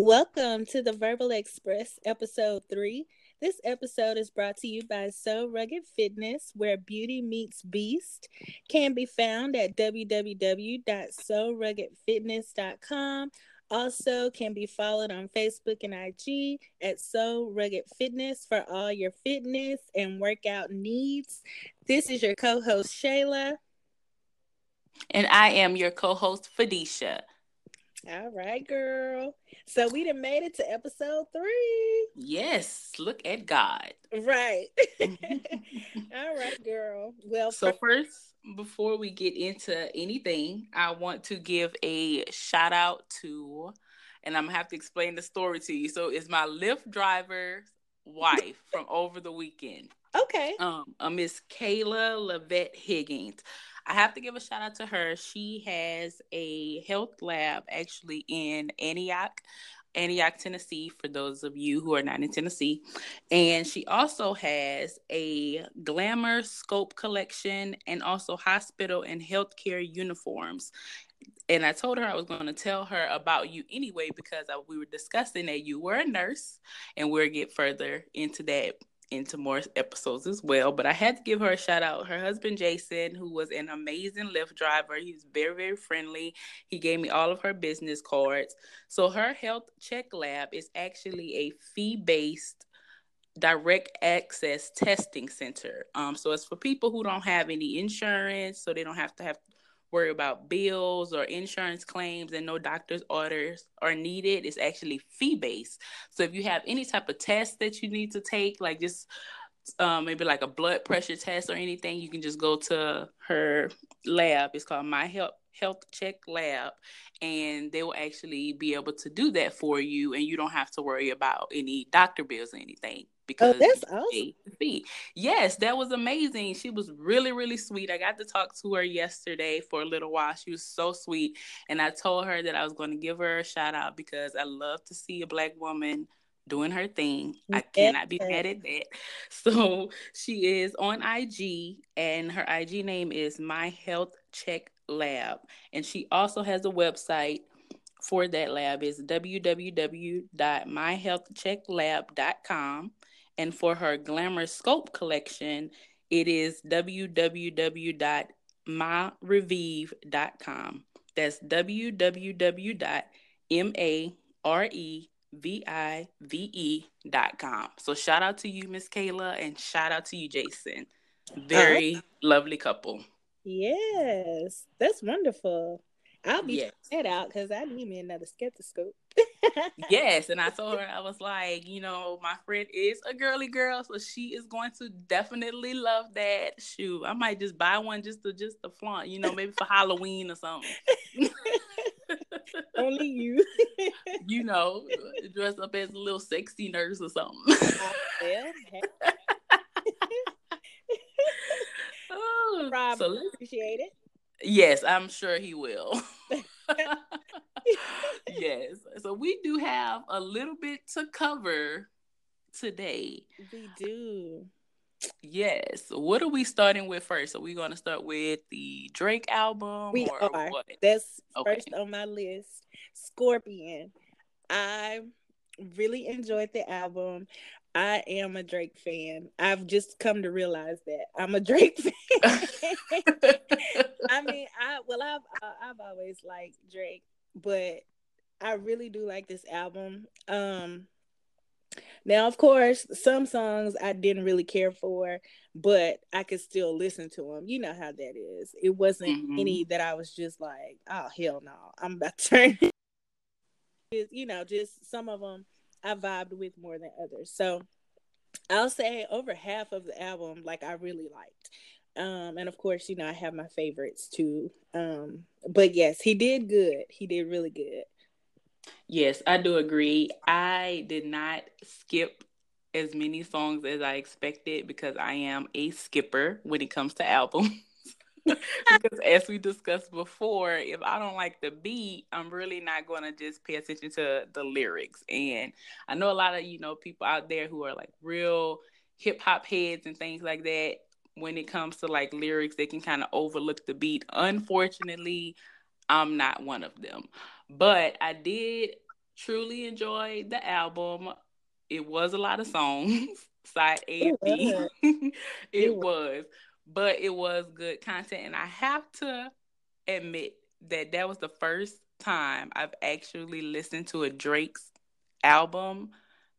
Welcome to the Verbal Express, episode three. This episode is brought to you by So Rugged Fitness, where beauty meets beast. Can be found at www.soruggedfitness.com. Also, can be followed on Facebook and IG at So Rugged Fitness for all your fitness and workout needs. This is your co host, Shayla. And I am your co host, Fadicia. All right, girl. So we done made it to episode three. Yes, look at God. Right. All right, girl. Well, so first, before we get into anything, I want to give a shout out to, and I'm gonna have to explain the story to you. So it's my Lyft driver's wife from over the weekend. Okay. Um, a Miss Kayla Levette Higgins. I have to give a shout out to her. She has a health lab actually in Antioch, Antioch, Tennessee, for those of you who are not in Tennessee. And she also has a glamour scope collection and also hospital and healthcare uniforms. And I told her I was going to tell her about you anyway because I, we were discussing that you were a nurse, and we'll get further into that into more episodes as well. But I had to give her a shout out. Her husband Jason, who was an amazing Lyft driver, he's very very friendly. He gave me all of her business cards. So her health check lab is actually a fee based direct access testing center. Um, so it's for people who don't have any insurance, so they don't have to have worry about bills or insurance claims and no doctor's orders are needed. It's actually fee based. So if you have any type of test that you need to take, like just um, maybe like a blood pressure test or anything, you can just go to her lab. It's called My Health Health Check Lab, and they will actually be able to do that for you, and you don't have to worry about any doctor bills or anything oh, because oh, that's awesome. Yes, that was amazing. She was really, really sweet. I got to talk to her yesterday for a little while. She was so sweet, and I told her that I was going to give her a shout out because I love to see a black woman doing her thing. I cannot be mad at that. So she is on IG, and her IG name is My Health Check Lab, and she also has a website for that lab is www.myhealthchecklab.com and for her Glamour Scope collection it is www.marevive.com that's www.marevive V-I-V-E.com. So shout out to you, Miss Kayla, and shout out to you, Jason. Very lovely couple. Yes, that's wonderful. I'll be yes. that out because I need me another stethoscope. yes, and I told her I was like, you know, my friend is a girly girl, so she is going to definitely love that. Shoe, I might just buy one just to just to flaunt, you know, maybe for Halloween or something. Only you. you know, dress up as a little sexy nurse or something. Oh, yeah. Oh, Rob, so appreciate it. Yes, I'm sure he will. yes. So we do have a little bit to cover today. We do. Yes. What are we starting with first? Are we going to start with the Drake album? We are. What? That's okay. first on my list. Scorpion. I really enjoyed the album. I am a Drake fan. I've just come to realize that I'm a Drake fan. I mean, I well, I've I've always liked Drake, but I really do like this album. Um, now, of course, some songs I didn't really care for, but I could still listen to them. You know how that is. It wasn't mm-hmm. any that I was just like, oh hell no, I'm about to turn. you know, just some of them I vibed with more than others. So I'll say over half of the album, like I really liked. Um, and of course, you know, I have my favorites too. Um, but yes, he did good. He did really good. Yes, I do agree. I did not skip as many songs as I expected because I am a skipper when it comes to albums. because as we discussed before, if I don't like the beat, I'm really not going to just pay attention to the lyrics. And I know a lot of, you know, people out there who are like real hip hop heads and things like that. When it comes to like lyrics, they can kind of overlook the beat. Unfortunately, I'm not one of them. But I did truly enjoy the album. It was a lot of songs, side A and B. it, it was, but it was good content. And I have to admit that that was the first time I've actually listened to a Drake's album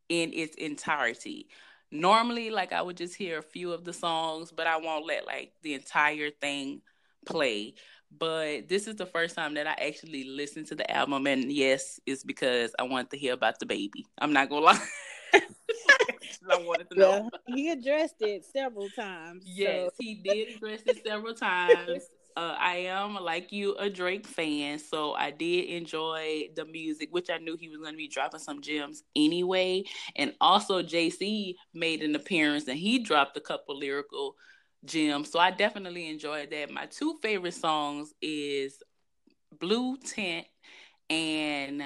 in its entirety. Normally, like I would just hear a few of the songs, but I won't let like the entire thing play. But this is the first time that I actually listened to the album, and yes, it's because I wanted to hear about the baby. I'm not gonna lie. I wanted to know. he addressed it several times. Yes, so. he did address it several times. Uh, I am like you a Drake fan, so I did enjoy the music, which I knew he was going to be dropping some gems anyway. And also, Jay-Z made an appearance and he dropped a couple lyrical gems, so I definitely enjoyed that. My two favorite songs is Blue Tint and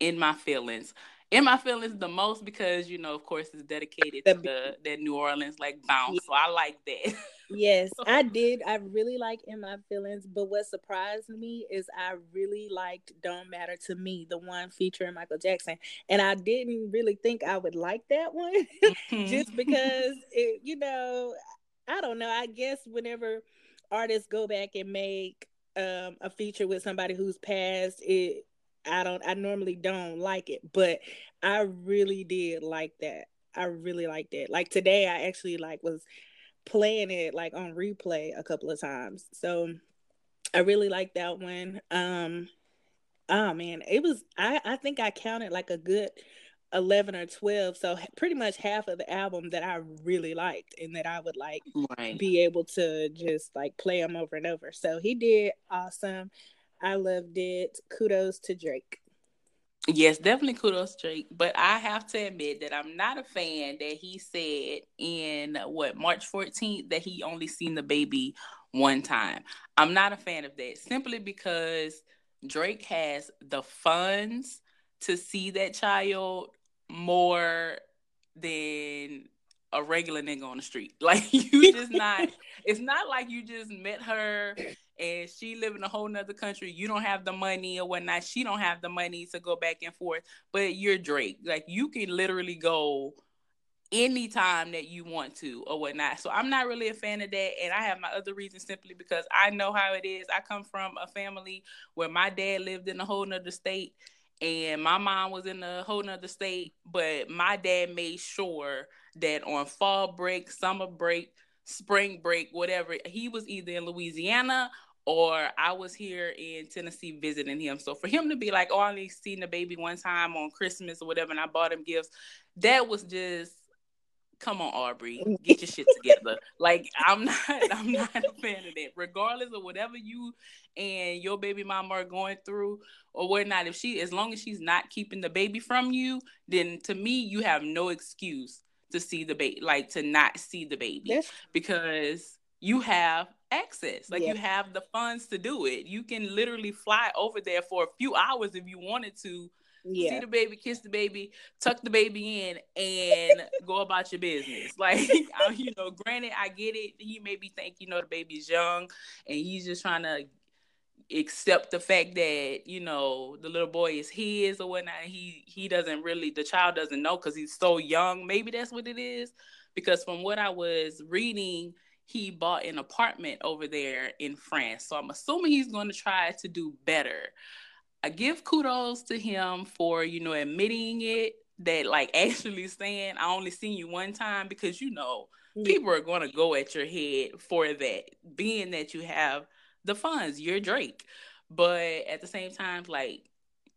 In My Feelings in my feelings the most because you know of course it's dedicated the, to the that new orleans like bounce. Yeah. so i like that. Yes i did. I really like in my feelings but what surprised me is i really liked don't matter to me the one featuring michael jackson. And i didn't really think i would like that one mm-hmm. just because it you know i don't know. I guess whenever artists go back and make um, a feature with somebody who's passed it I don't I normally don't like it, but I really did like that. I really liked it. Like today I actually like was playing it like on replay a couple of times. So I really liked that one. Um oh man, it was I I think I counted like a good 11 or 12 so pretty much half of the album that i really liked and that i would like right. be able to just like play them over and over so he did awesome I loved it. Kudos to Drake. Yes, definitely kudos Drake. But I have to admit that I'm not a fan that he said in what March 14th that he only seen the baby one time. I'm not a fan of that simply because Drake has the funds to see that child more than a regular nigga on the street. Like you just not it's not like you just met her and she live in a whole nother country. You don't have the money or whatnot. She don't have the money to go back and forth. But you're Drake. Like you can literally go anytime that you want to or whatnot. So I'm not really a fan of that. And I have my other reasons simply because I know how it is. I come from a family where my dad lived in a whole nother state and my mom was in a whole nother state, but my dad made sure that on fall break, summer break, spring break, whatever, he was either in Louisiana or I was here in Tennessee visiting him. So for him to be like, oh, I only seen the baby one time on Christmas or whatever, and I bought him gifts, that was just come on, Aubrey, get your shit together. like I'm not, I'm not a fan of that. Regardless of whatever you and your baby mama are going through or whatnot, if she, as long as she's not keeping the baby from you, then to me, you have no excuse to see the baby, like to not see the baby, yes. because you have access. Like you have the funds to do it. You can literally fly over there for a few hours if you wanted to. Yeah. See the baby, kiss the baby, tuck the baby in, and go about your business. Like, you know, granted, I get it. He maybe think, you know, the baby's young and he's just trying to accept the fact that you know the little boy is his or whatnot he he doesn't really the child doesn't know because he's so young. Maybe that's what it is because from what i was reading he bought an apartment over there in france. So i'm assuming he's going to try to do better. I give kudos to him for you know admitting it that like actually saying i only seen you one time because you know mm. people are going to go at your head for that being that you have the funds. You're Drake. But at the same time, like,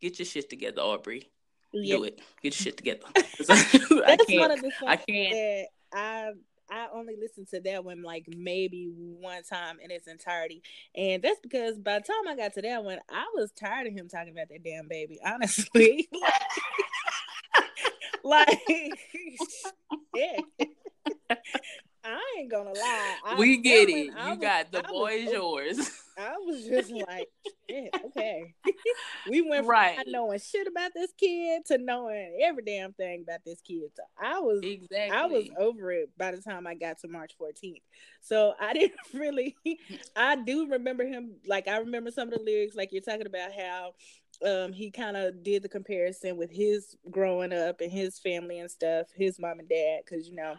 get your shit together, Aubrey. Yeah. Do it. Get your shit together. I can't. One of the I can't. I I only listened to that one like maybe one time in its entirety, and that's because by the time I got to that one, I was tired of him talking about that damn baby. Honestly, like, yeah. I ain't gonna lie. I, we get it. You was, got the I boy was, yours. I was just like, yeah, okay. we went from right. not knowing shit about this kid to knowing every damn thing about this kid. So I was exactly. I was over it by the time I got to March 14th. So I didn't really. I do remember him. Like I remember some of the lyrics. Like you're talking about how um, he kind of did the comparison with his growing up and his family and stuff, his mom and dad, because you know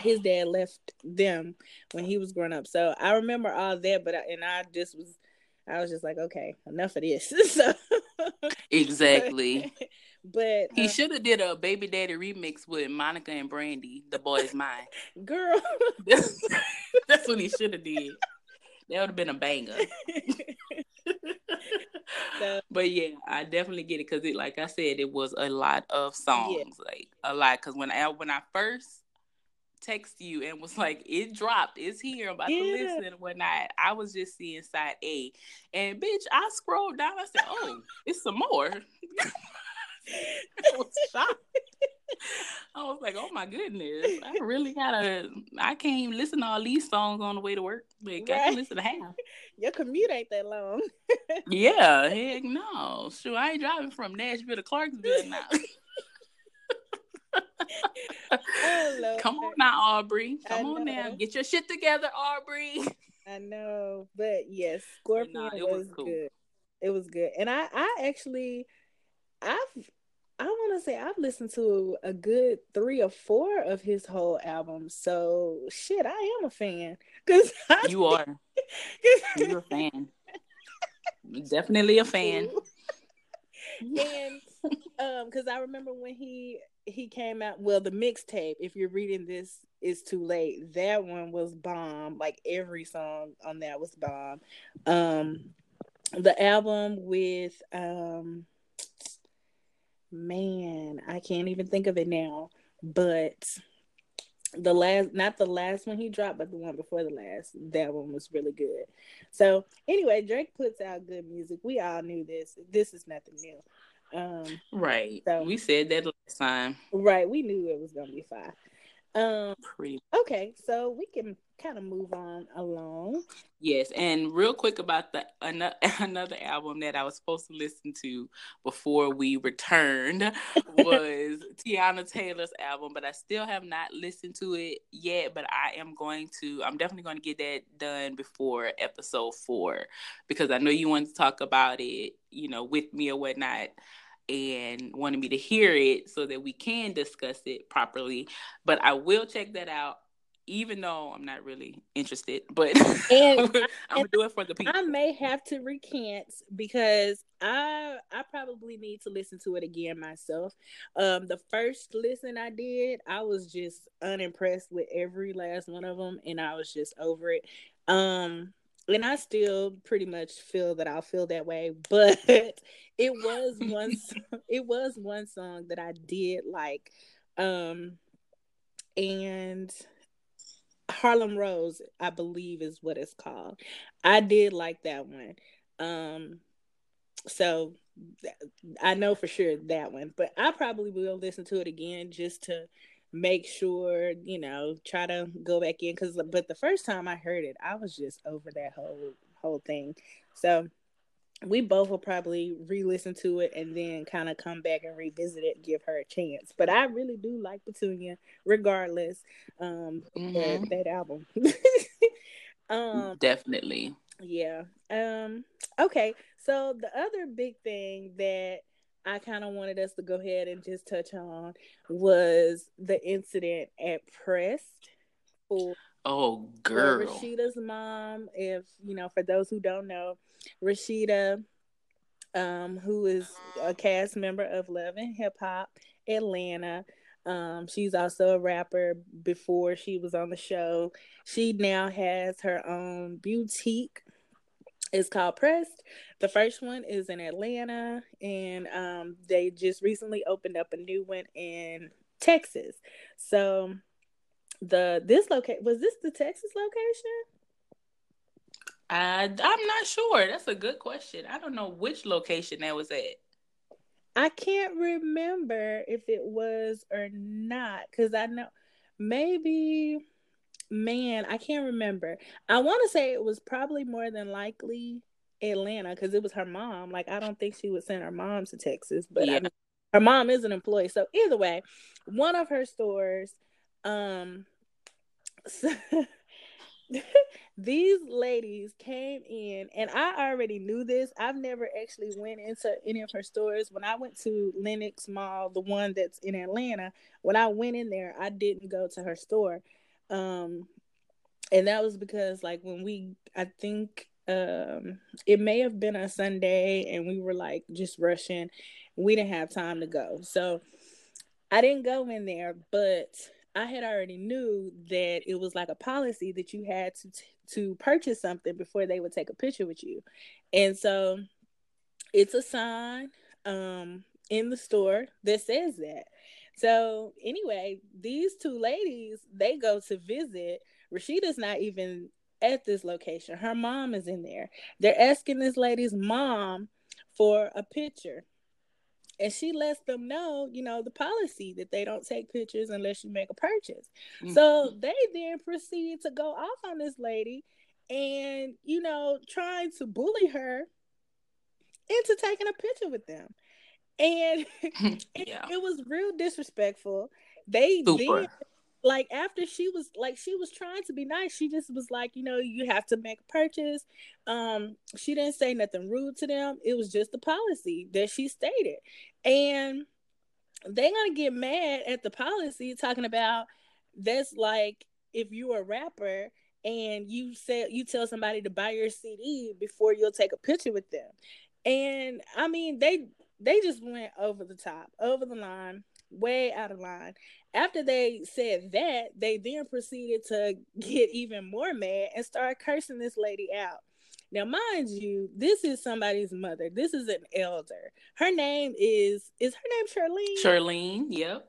his dad left them when he was growing up. So I remember all that, but I, and I just was, I was just like, okay, enough of this. so exactly. but he uh, should have did a baby daddy remix with Monica and Brandy, "The boy is Mine." Girl, that's what he should have did. That would have been a banger. so, but yeah, I definitely get it because it, like I said, it was a lot of songs, yeah. like a lot. Because when I when I first text you and was like, it dropped, it's here, I'm about yeah. to listen and whatnot. I was just seeing side A. And bitch, I scrolled down, I said, Oh, it's some more. I was shocked. I was like, oh my goodness. I really gotta I can't even listen to all these songs on the way to work. Like right. I can listen to half. Your commute ain't that long. yeah, heck no. Sure, I ain't driving from Nashville to Clarksville now. Come on now, Aubrey. Come on now. Get your shit together, Aubrey. I know. But yes, Scorpion no, was, was cool. good. It was good. And I, I actually I've I want to say I've listened to a good three or four of his whole album. So shit, I am a fan. Cause I you are. You're a fan. Definitely a fan. and um, because I remember when he he came out. Well, the mixtape. If you're reading this, is too late. That one was bomb. Like every song on that was bomb. Um, the album with um, man, I can't even think of it now. But the last not the last one he dropped but the one before the last that one was really good so anyway drake puts out good music we all knew this this is nothing new um, right. So, we said that last time. Right. We knew it was gonna be fine. Um, Pretty. Okay, so we can kind of move on along. Yes, and real quick about the another, another album that I was supposed to listen to before we returned was Teyana Taylor's album, but I still have not listened to it yet. But I am going to. I'm definitely going to get that done before episode four because I know you want to talk about it, you know, with me or whatnot and wanted me to hear it so that we can discuss it properly. But I will check that out, even though I'm not really interested. But and, I'm gonna do it for the people. I may have to recant because I I probably need to listen to it again myself. Um, the first listen I did, I was just unimpressed with every last one of them, and I was just over it. Um, and I still pretty much feel that I'll feel that way, but it was one it was one song that I did like um and Harlem Rose I believe is what it's called. I did like that one. Um so I know for sure that one, but I probably will listen to it again just to make sure you know try to go back in because but the first time i heard it i was just over that whole whole thing. So we both will probably re-listen to it and then kind of come back and revisit it give her a chance. But i really do like petunia regardless um mm-hmm. that, that album. Um definitely. yeah um okay. So the other big thing that I kind of wanted us to go ahead and just touch on was the incident at Pressed for oh girl Rasheeda's mom. If you know, for those who don't know, Rasheeda, um, who is a cast member of Love and Hip Hop Atlanta. Um, she's also a rapper before she was on the show. She now has her own boutique it's called Pressed. The first one is in Atlanta, and um, they just recently opened up a new one in Texas. So the this location was this the Texas location? I I'm not sure. That's a good question. I don't know which location that was at. I can't remember if it was or not because I know maybe man, I can't remember. I want to say it was probably more than likely Atlanta because it was her mom. Like, I don't think she would send her mom to Texas, but yeah. I mean, her mom is an employee. So either way, one of her stores, um, so, these ladies came in and I already knew this. I've never actually went into any of her stores. When I went to Lenox Mall, the one that's in Atlanta, when I went in there, I didn't go to her store. Um and that was because like when we I think um it may have been a Sunday and we were like just rushing. We didn't have time to go. So I didn't go in there, but I had already knew that it was like a policy that you had to t- to purchase something before they would take a picture with you. And so it's a sign um in the store that says that. So anyway, these two ladies, they go to visit. Rasheeda's not even at this location. Her mom is in there. They're asking this lady's mom for a picture and she lets them know, you know, the policy that they don't take pictures unless you make a purchase. Mm-hmm. So they then proceed to go off on this lady and, you know, trying to bully her into taking a picture with them. And yeah. it, it, was real disrespectful. They Super. then like after she was like she was trying to be nice she just was like you know you have to make a purchase um she didn't say nothing rude to them it was just the policy that she stated and they're gonna get mad at the policy talking about that's like if you're a rapper and you say you tell somebody to buy your cd before you'll take a picture with them and i mean they they just went over the top over the line way out of line. After they said that, they then proceeded to get even more mad and start cursing this lady out. Now, mind you, this is somebody's mother. This is an elder. Her name is is her name Charlene? Charlene, yep.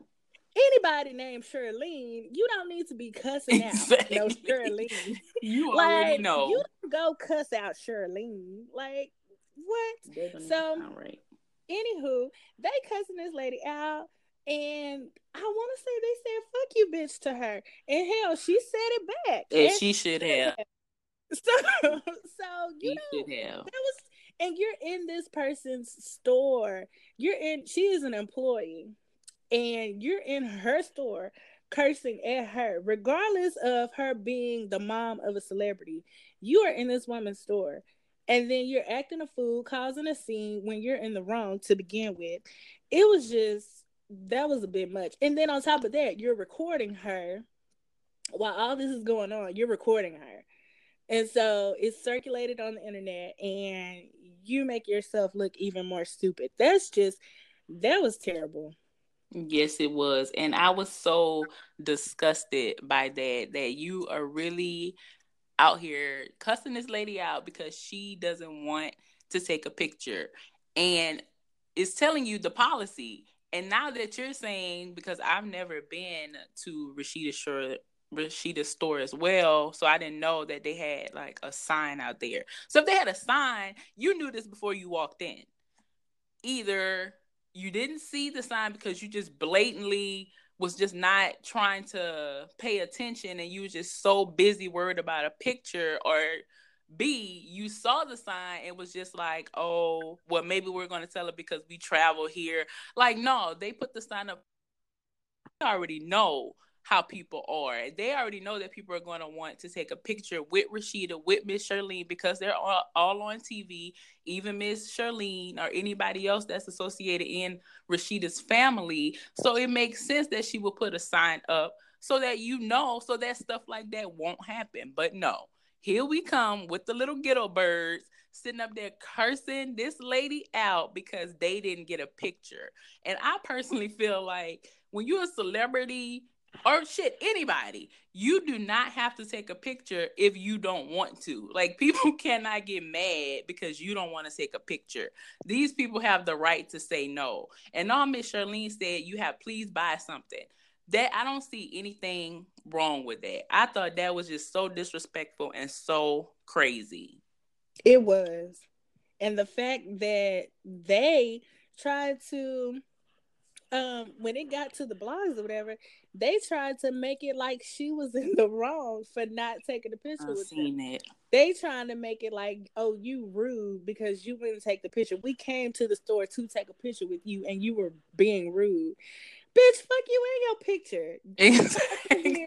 Anybody named Charlene, you don't need to be cussing out exactly. no Charlene. You like, already know. You don't go cuss out Charlene. Like what? So, right. Anywho, they cussing this lady out. And I want to say they said "fuck you, bitch" to her, and hell, she said it back. And, and she should have. So, so you she know, that was, and you're in this person's store. You're in. She is an employee, and you're in her store cursing at her, regardless of her being the mom of a celebrity. You are in this woman's store, and then you're acting a fool, causing a scene when you're in the wrong to begin with. It was just that was a bit much. And then on top of that, you're recording her while all this is going on. You're recording her, and so it's circulated on the internet, and you make yourself look even more stupid. That's just that was terrible. Yes, it was. And I was so disgusted by that, that you are really out here cussing this lady out because she doesn't want to take a picture. And it's telling you the policy. And now that you're saying, because I've never been to Rasheeda Shore Rasheeda's store as well. So I didn't know that they had like a sign out there. So if they had a sign, you knew this before you walked in. Either you didn't see the sign because you just blatantly was just not trying to pay attention and you was just so busy worried about a picture or B, you saw the sign and was just like, oh, well, maybe we're going to sell it because we travel here. Like, no, they put the sign up. They already know how people are. They already know that people are going to want to take a picture with Rasheeda, with Miss Charlene, because they're all, all on TV. Even Miss Charlene or anybody else that's associated in Rasheeda's family. So it makes sense that she will put a sign up so that you know, so that stuff like that won't happen. But no, here we come with the little ghetto birds sitting up there cursing this lady out because they didn't get a picture. And I personally feel like when you're a celebrity or shit, anybody, you do not have to take a picture if you don't want to. Like people cannot get mad because you don't want to take a picture. These people have the right to say no. And all Miss Charlene said, you have please buy something that I don't see anything wrong with that. I thought that was just so disrespectful and so crazy. It was. And the fact that they tried to um when it got to the blogs or whatever, they tried to make it like she was in the wrong for not taking the picture I've with seen them. It. They trying to make it like, oh, you rude because you wouldn't take the picture. We came to the store to take a picture with you and you were being rude. Bitch, fuck you in your picture. Exactly.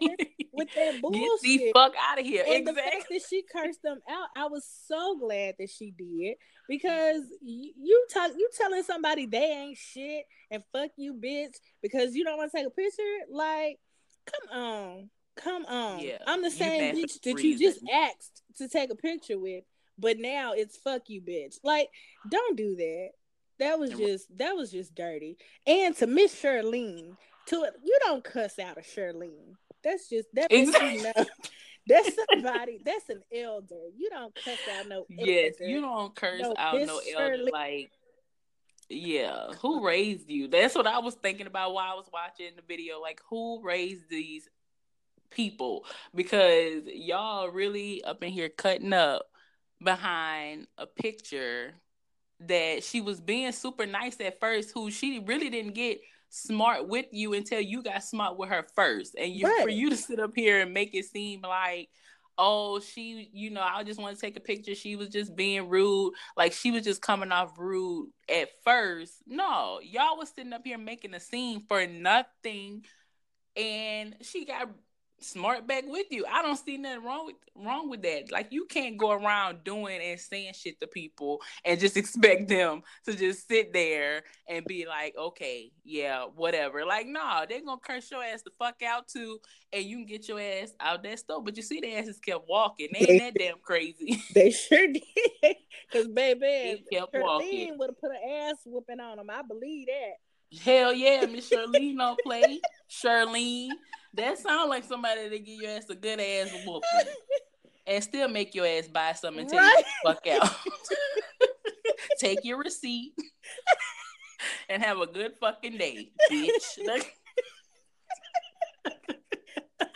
With that bullshit. Get the fuck out of here. And exactly. the fact that she cursed them out, I was so glad that she did because you talk, you telling somebody they ain't shit and fuck you, bitch, because you don't want to take a picture. Like, come on, come on. Yeah, I'm the same bitch that you just asked to take a picture with, but now it's fuck you, bitch. Like, don't do that. That was just that was just dirty. And to Miss Shirleen, to you don't cuss out a Shirleen. That's just that exactly. you know. That's somebody. that's an elder. You don't cuss out no. Yes, you don't curse no, out no elder. Like, yeah, who raised you? That's what I was thinking about while I was watching the video. Like, who raised these people? Because y'all really up in here cutting up behind a picture that she was being super nice at first, who she really didn't get smart with you until you got smart with her first. And you right. for you to sit up here and make it seem like, oh, she, you know, I just want to take a picture. She was just being rude. Like she was just coming off rude at first. No, y'all was sitting up here making a scene for nothing. And she got smart back with you. I don't see nothing wrong with wrong with that. Like you can't go around doing and saying shit to people and just expect them to just sit there and be like, okay, yeah, whatever. Like, nah, they're gonna curse your ass the fuck out too, and you can get your ass out that store. But you see, the asses kept walking. They ain't that damn crazy. They sure did. Cause baby, they kept walking. Would have put an ass whooping on them. I believe that. Hell yeah, Miss Shirleen don't play. Shirleen. That sounds like somebody that give your ass a good ass whooping and still make your ass buy something and right? you fuck out. Take your receipt and have a good fucking day, bitch.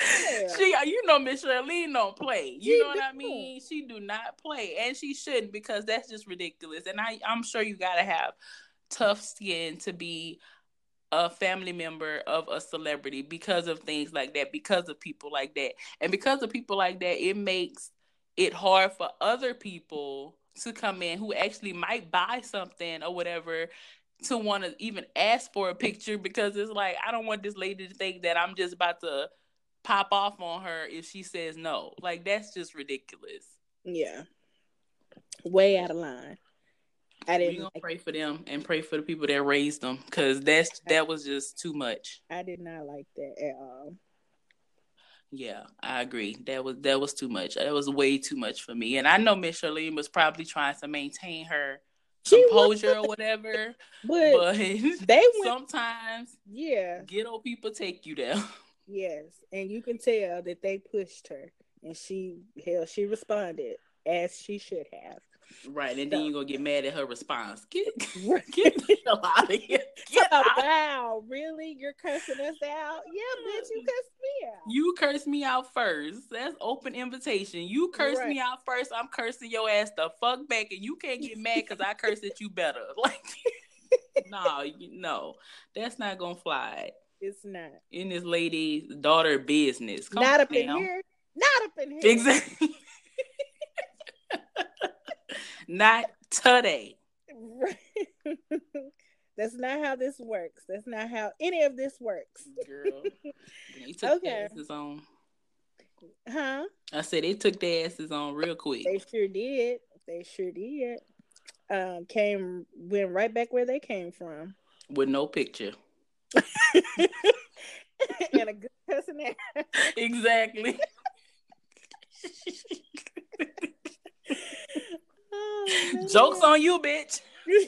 she, you know, Miss Shirleen don't play. You she know what I mean? She do not play, and she shouldn't because that's just ridiculous. And I, I'm sure you gotta have tough skin to be a family member of a celebrity because of things like that, because of people like that. And because of people like that, it makes it hard for other people to come in who actually might buy something or whatever to want to even ask for a picture because it's like I don't want this lady to think that I'm just about to pop off on her if she says no. Like that's just ridiculous. Yeah. Way out of line. I didn't. We gonna like pray for them and pray for the people that raised them because that's that was just too much. I did not like that at all. Yeah, I agree. That was that was too much. That was way too much for me. And I know Miss Charlene was probably trying to maintain her composure or whatever. But, but they went, sometimes yeah, ghetto people take you down. Yes, and you can tell that they pushed her, and she hell she responded as she should have. Right, and so, then you're gonna get mad at her response. Get, get the hell out of here. Get oh, out. Wow, really? You're cursing us out? Yeah, bitch, you mm. cursed me out. You cursed me out first. That's open invitation. You cursed right. me out first. I'm cursing your ass the fuck back, and you can't get mad because I cursed at you better. Like, no, no, that's not gonna fly. It's not in this lady's daughter business. Come not up now. in here. Not up in here. Exactly. Not today. Right. That's not how this works. That's not how any of this works. Girl. They took okay. asses on. Huh? I said they took their asses on real quick. They sure did. They sure did. Um, came went right back where they came from. With no picture. and a good person there. Exactly. Jokes on you, bitch.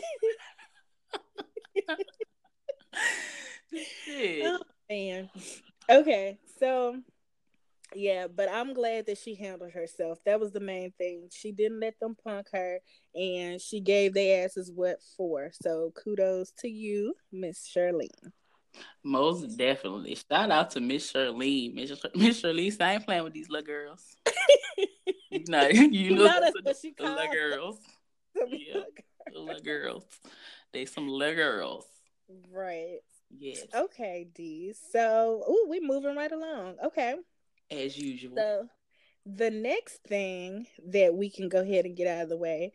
oh, man. Okay, so yeah, but I'm glad that she handled herself. That was the main thing. She didn't let them punk her, and she gave their asses what for. So kudos to you, Miss Shirleen. Most definitely. Shout out to Miss Shirleen. Miss Shirleen, I ain't playing with these little girls. no, you know, that's what she the little girls. yeah, the little girls. They some little girls. Right. Yes. Okay, D. So, oh, we moving right along. Okay. As usual. So, the next thing that we can go ahead and get out of the way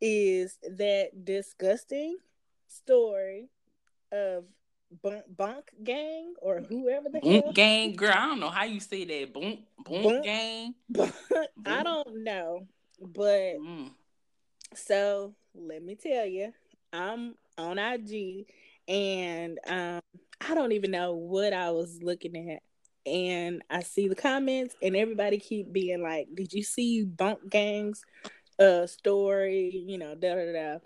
is that disgusting story of Bunk, bunk gang or whoever the bunk hell. gang girl. I don't know how you say that. Bunk bunk, bunk gang. I don't know, but mm. so let me tell you, I'm on IG and um, I don't even know what I was looking at. And I see the comments, and everybody keep being like, "Did you see Bunk Gang's uh story?" You know, da da da.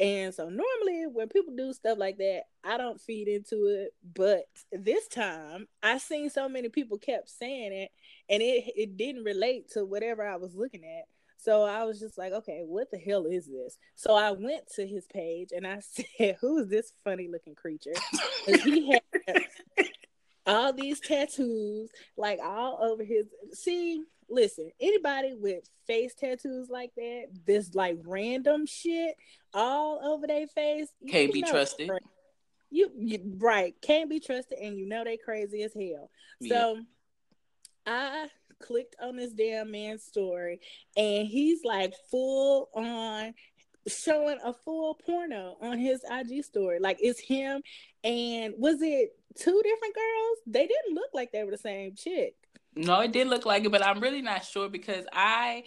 And so normally when people do stuff like that, I don't feed into it. But this time I seen so many people kept saying it and it it didn't relate to whatever I was looking at. So I was just like, okay, what the hell is this? So I went to his page and I said, who is this funny looking creature? He had all these tattoos, like all over his. See, listen, anybody with face tattoos like that, this like random shit all over their face, can't be trusted. You, you right can't be trusted, and you know they crazy as hell. Yeah. So I clicked on this damn man's story and he's like full on showing a full porno on his IG story. Like it's him and was it two different girls? They didn't look like they were the same chick. No, it did look like it, but I'm really not sure because I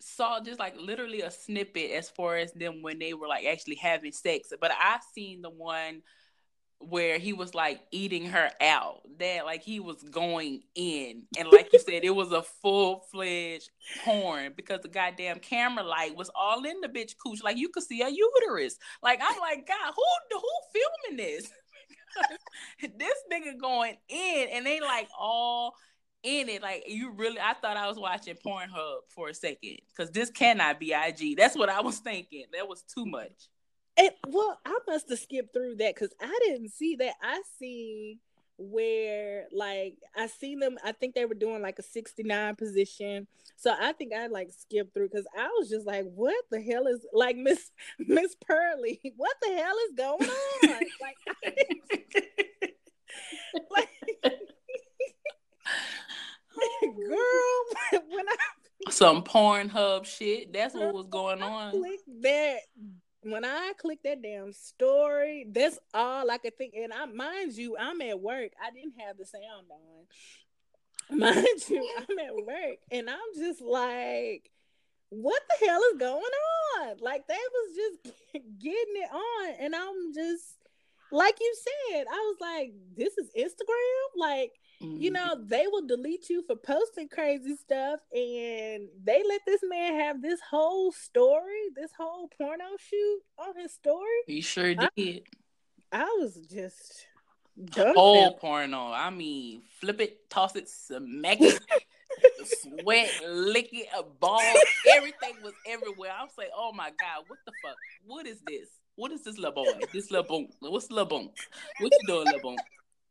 saw just like literally a snippet as far as them when they were like actually having sex. But I seen the one where he was like eating her out that like he was going in and like you said it was a full-fledged porn because the goddamn camera light was all in the bitch cooch like you could see a uterus like i'm like god who who filming this this nigga going in and they like all in it like you really i thought i was watching pornhub for a second because this cannot be ig that's what i was thinking that was too much and well, I must have skipped through that because I didn't see that. I see where like I seen them. I think they were doing like a 69 position. So I think I like skipped through because I was just like, what the hell is like Miss Miss Pearly? What the hell is going on? like, like girl, when I some Pornhub shit. That's what was going on. Click That when I click that damn story, that's all I could think. And I mind you, I'm at work. I didn't have the sound on. Mind you, I'm at work and I'm just like, what the hell is going on? Like they was just getting it on, and I'm just like you said, I was like, this is Instagram? Like Mm-hmm. You know, they will delete you for posting crazy stuff, and they let this man have this whole story, this whole porno shoot on his story. He sure did. I, I was just whole porno. I mean, flip it, toss it, smack it. sweat, lick it, a ball, everything was everywhere. I was like, oh my God, what the fuck? What is this? What is this little boy? This little boom. What's little boom? What you doing, little boom?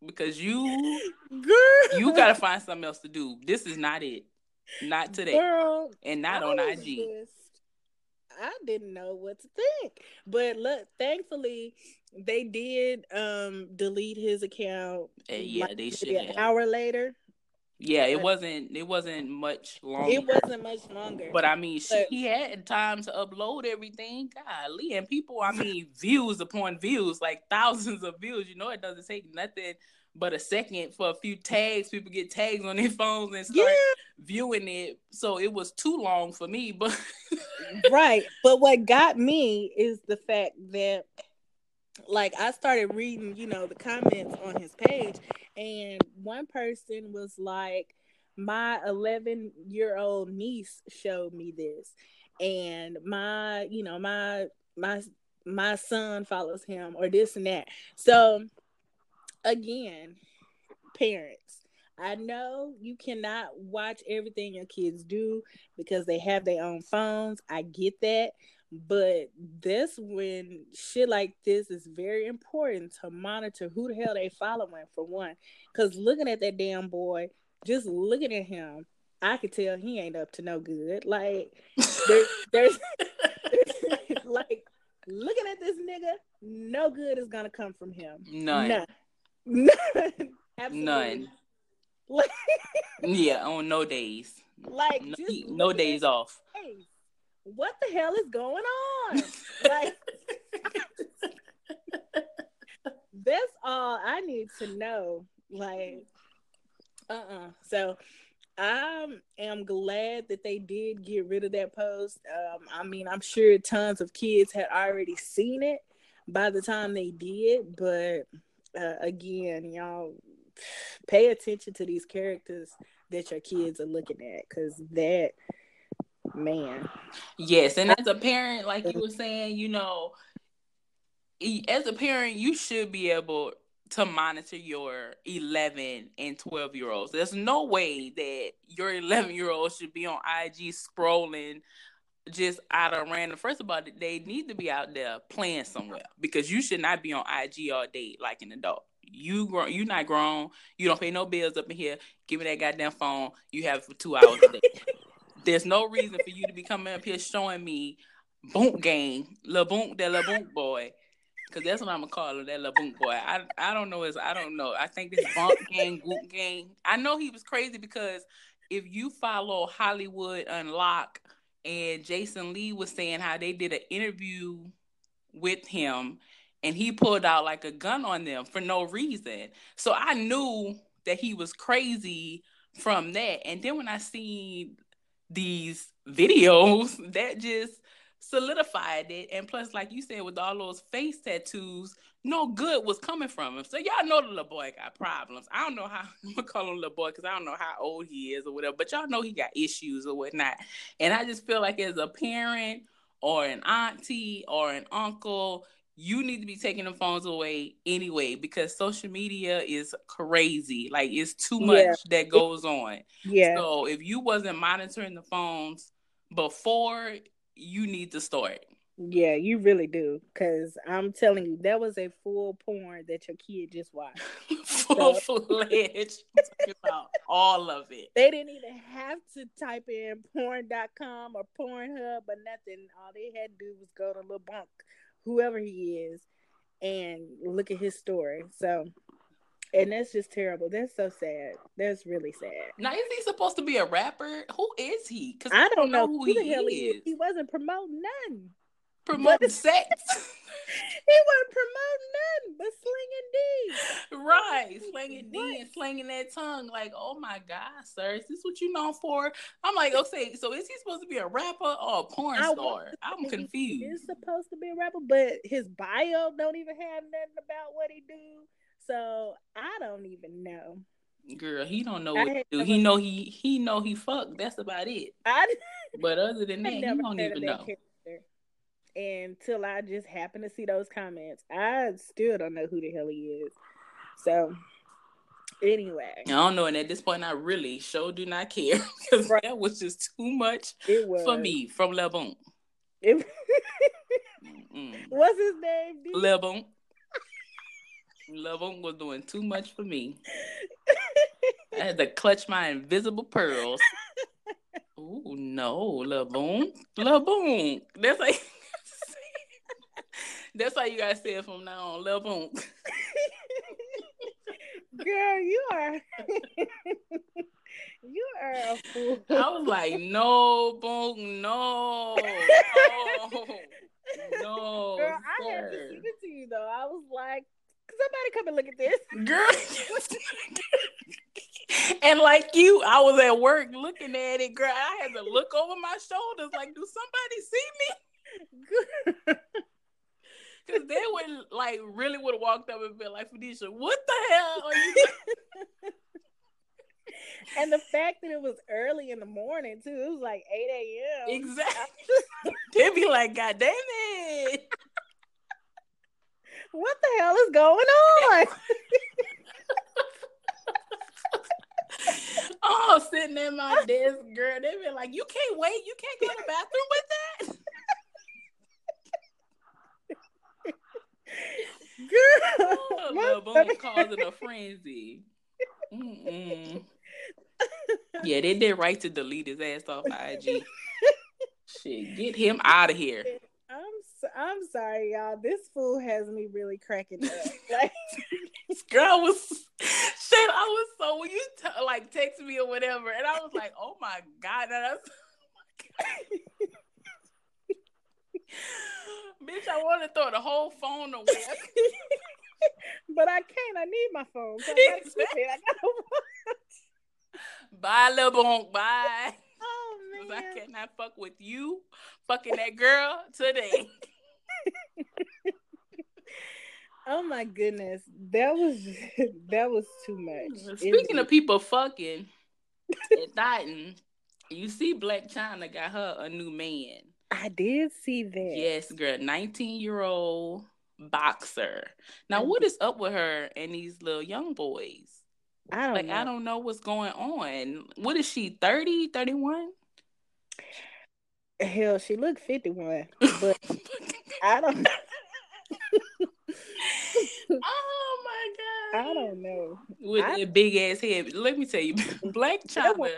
Because you girl you gotta find something else to do. This is not it. Not today. Girl, and not on IG. Just, I didn't know what to think. But look, thankfully they did um delete his account. Uh, yeah, like, they should an hour later. Yeah, it wasn't. It wasn't much longer. It wasn't much longer. But I mean, but, he had time to upload everything. Golly, and people, I mean, views upon views, like thousands of views. You know, it doesn't take nothing but a second for a few tags. People get tags on their phones and start yeah. viewing it. So it was too long for me. But right. But what got me is the fact that like I started reading, you know, the comments on his page, and one person was like, My 11 year old niece showed me this, and my, you know, my, my, my son follows him, or this and that. So, again, parents, I know you cannot watch everything your kids do because they have their own phones. I get that. But this when shit like this is very important to monitor who the hell they following for one. Cause looking at that damn boy, just looking at him, I could tell he ain't up to no good. Like there, there's like looking at this nigga, no good is gonna come from him. None. None. None. Absolutely. None. Like yeah, on no days. Like no, no days off. What the hell is going on? like, that's all I need to know. Like, uh uh-uh. uh So I am glad that they did get rid of that post. Um, I mean, I'm sure tons of kids had already seen it by the time they did, but uh, again, y'all pay attention to these characters that your kids are looking at because that man. Yes, and as a parent, like you were saying, you know, as a parent, you should be able to monitor your 11 and 12 year olds. There's no way that your 11 year old should be on IG scrolling just out of random. First of all, they need to be out there playing somewhere because you should not be on IG all day like an adult. You grown, you not grown. You don't pay no bills up in here. Give me that goddamn phone. You have for two hours a day. There's no reason for you to be coming up here showing me Boonk Gang, la boom, that la boom boy. Cause that's what I'm gonna call him, that La boom boy. I I don't know his I don't know. I think this bump gang, goop gang. I know he was crazy because if you follow Hollywood Unlock and Jason Lee was saying how they did an interview with him and he pulled out like a gun on them for no reason. So I knew that he was crazy from that. And then when I seen these videos, that just solidified it. And plus, like you said, with all those face tattoos, no good was coming from him. So y'all know the little boy got problems. I don't know how I'm gonna call him little boy because I don't know how old he is or whatever, but y'all know he got issues or whatnot. And I just feel like as a parent or an auntie or an uncle, you need to be taking the phones away anyway because social media is crazy. Like it's too much yeah. that goes on. Yeah. So if you wasn't monitoring the phones before you need to start. Yeah, you really do. Cause I'm telling you, that was a full porn that your kid just watched. full so. fledged about all of it. They didn't even have to type in porn.com or Pornhub or nothing. All they had to do was go to Lil Bunk, whoever he is, and look at his story. So and that's just terrible. That's so sad. That's really sad. Now, is he supposed to be a rapper? Who is he? Because I, I, don't know, know who, who the he hell is. he is. He wasn't promoting none. Promoting sex. he wasn't promoting none but slinging D. Right, slinging D and slinging that tongue. Like, oh my God, sir, is this what you known for? I'm like, okay, so is he supposed to be a rapper or a porn I star? I'm confused. He's supposed to be a rapper, but his bio don't even have nothing about what he do. So I don't even know. Girl, he don't know what to do. He know he he know he fucked. That's about it. I, but other than that, he don't even know. And until I just happen to see those comments, I still don't know who the hell he is. So anyway, I don't know. And at this point, I really sure do not care because right. that was just too much for me from Lebon. It... What's his name? Lebon. Love was doing too much for me. I had to clutch my invisible pearls. Oh no, Laboon, Laboon. That's like that's how you guys say it from now on, Laboon. Girl, you are you are a fool. I was like, no, boom, no, no, no. Girl, sir. I had to give it to you though. I was like, somebody come and look at this. Girl. and like you, I was at work looking at it, girl. I had to look over my shoulders, like, do somebody see me? Cause they would like really would have walked up and been like, Fadicia, what the hell are you And the fact that it was early in the morning too, it was like 8 a.m. Exactly. They'd be like, God damn it what the hell is going on? oh, sitting at my desk, girl. They'd be like, you can't wait. You can't go to the bathroom with that. Girl, oh, little boom causing a frenzy. Mm-mm. Yeah, they did right to delete his ass off IG. Shit, get him out of here. I'm sorry, y'all. This fool has me really cracking up. Like this girl was shit. I was so when you t- like text me or whatever, and I was like, oh my god, that's. Oh Bitch, I want to throw the whole phone away. but I can't. I need my phone. So I it. I gotta watch. Bye, little bonk. Bye. Oh man. I cannot fuck with you fucking that girl today. oh my goodness. That was that was too much. Speaking it, of people fucking at Titan, you see Blac Chyna got her a new man. I did see that. Yes, girl. 19 year old boxer. Now, what is up with her and these little young boys? I don't like, know. I don't know what's going on. What is she, 30, 31? Hell, she looked 51, but I don't know. oh my god. I don't know. With I, a big ass head. Let me tell you, Blac Chyna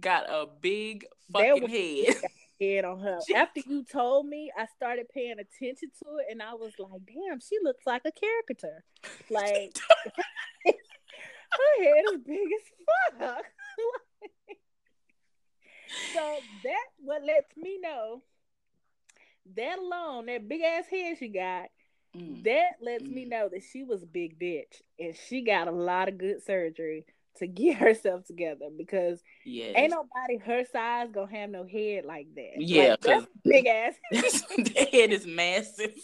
got a big fucking head. Head on her. After you told me, I started paying attention to it, and I was like, "Damn, she looks like a caricature." Like her head is big as fuck. so that what lets me know that alone, that big ass head she got, mm. that lets mm. me know that she was a big bitch and she got a lot of good surgery to get herself together because yes. ain't nobody her size gonna have no head like that. Yeah, like, big ass. the head is massive.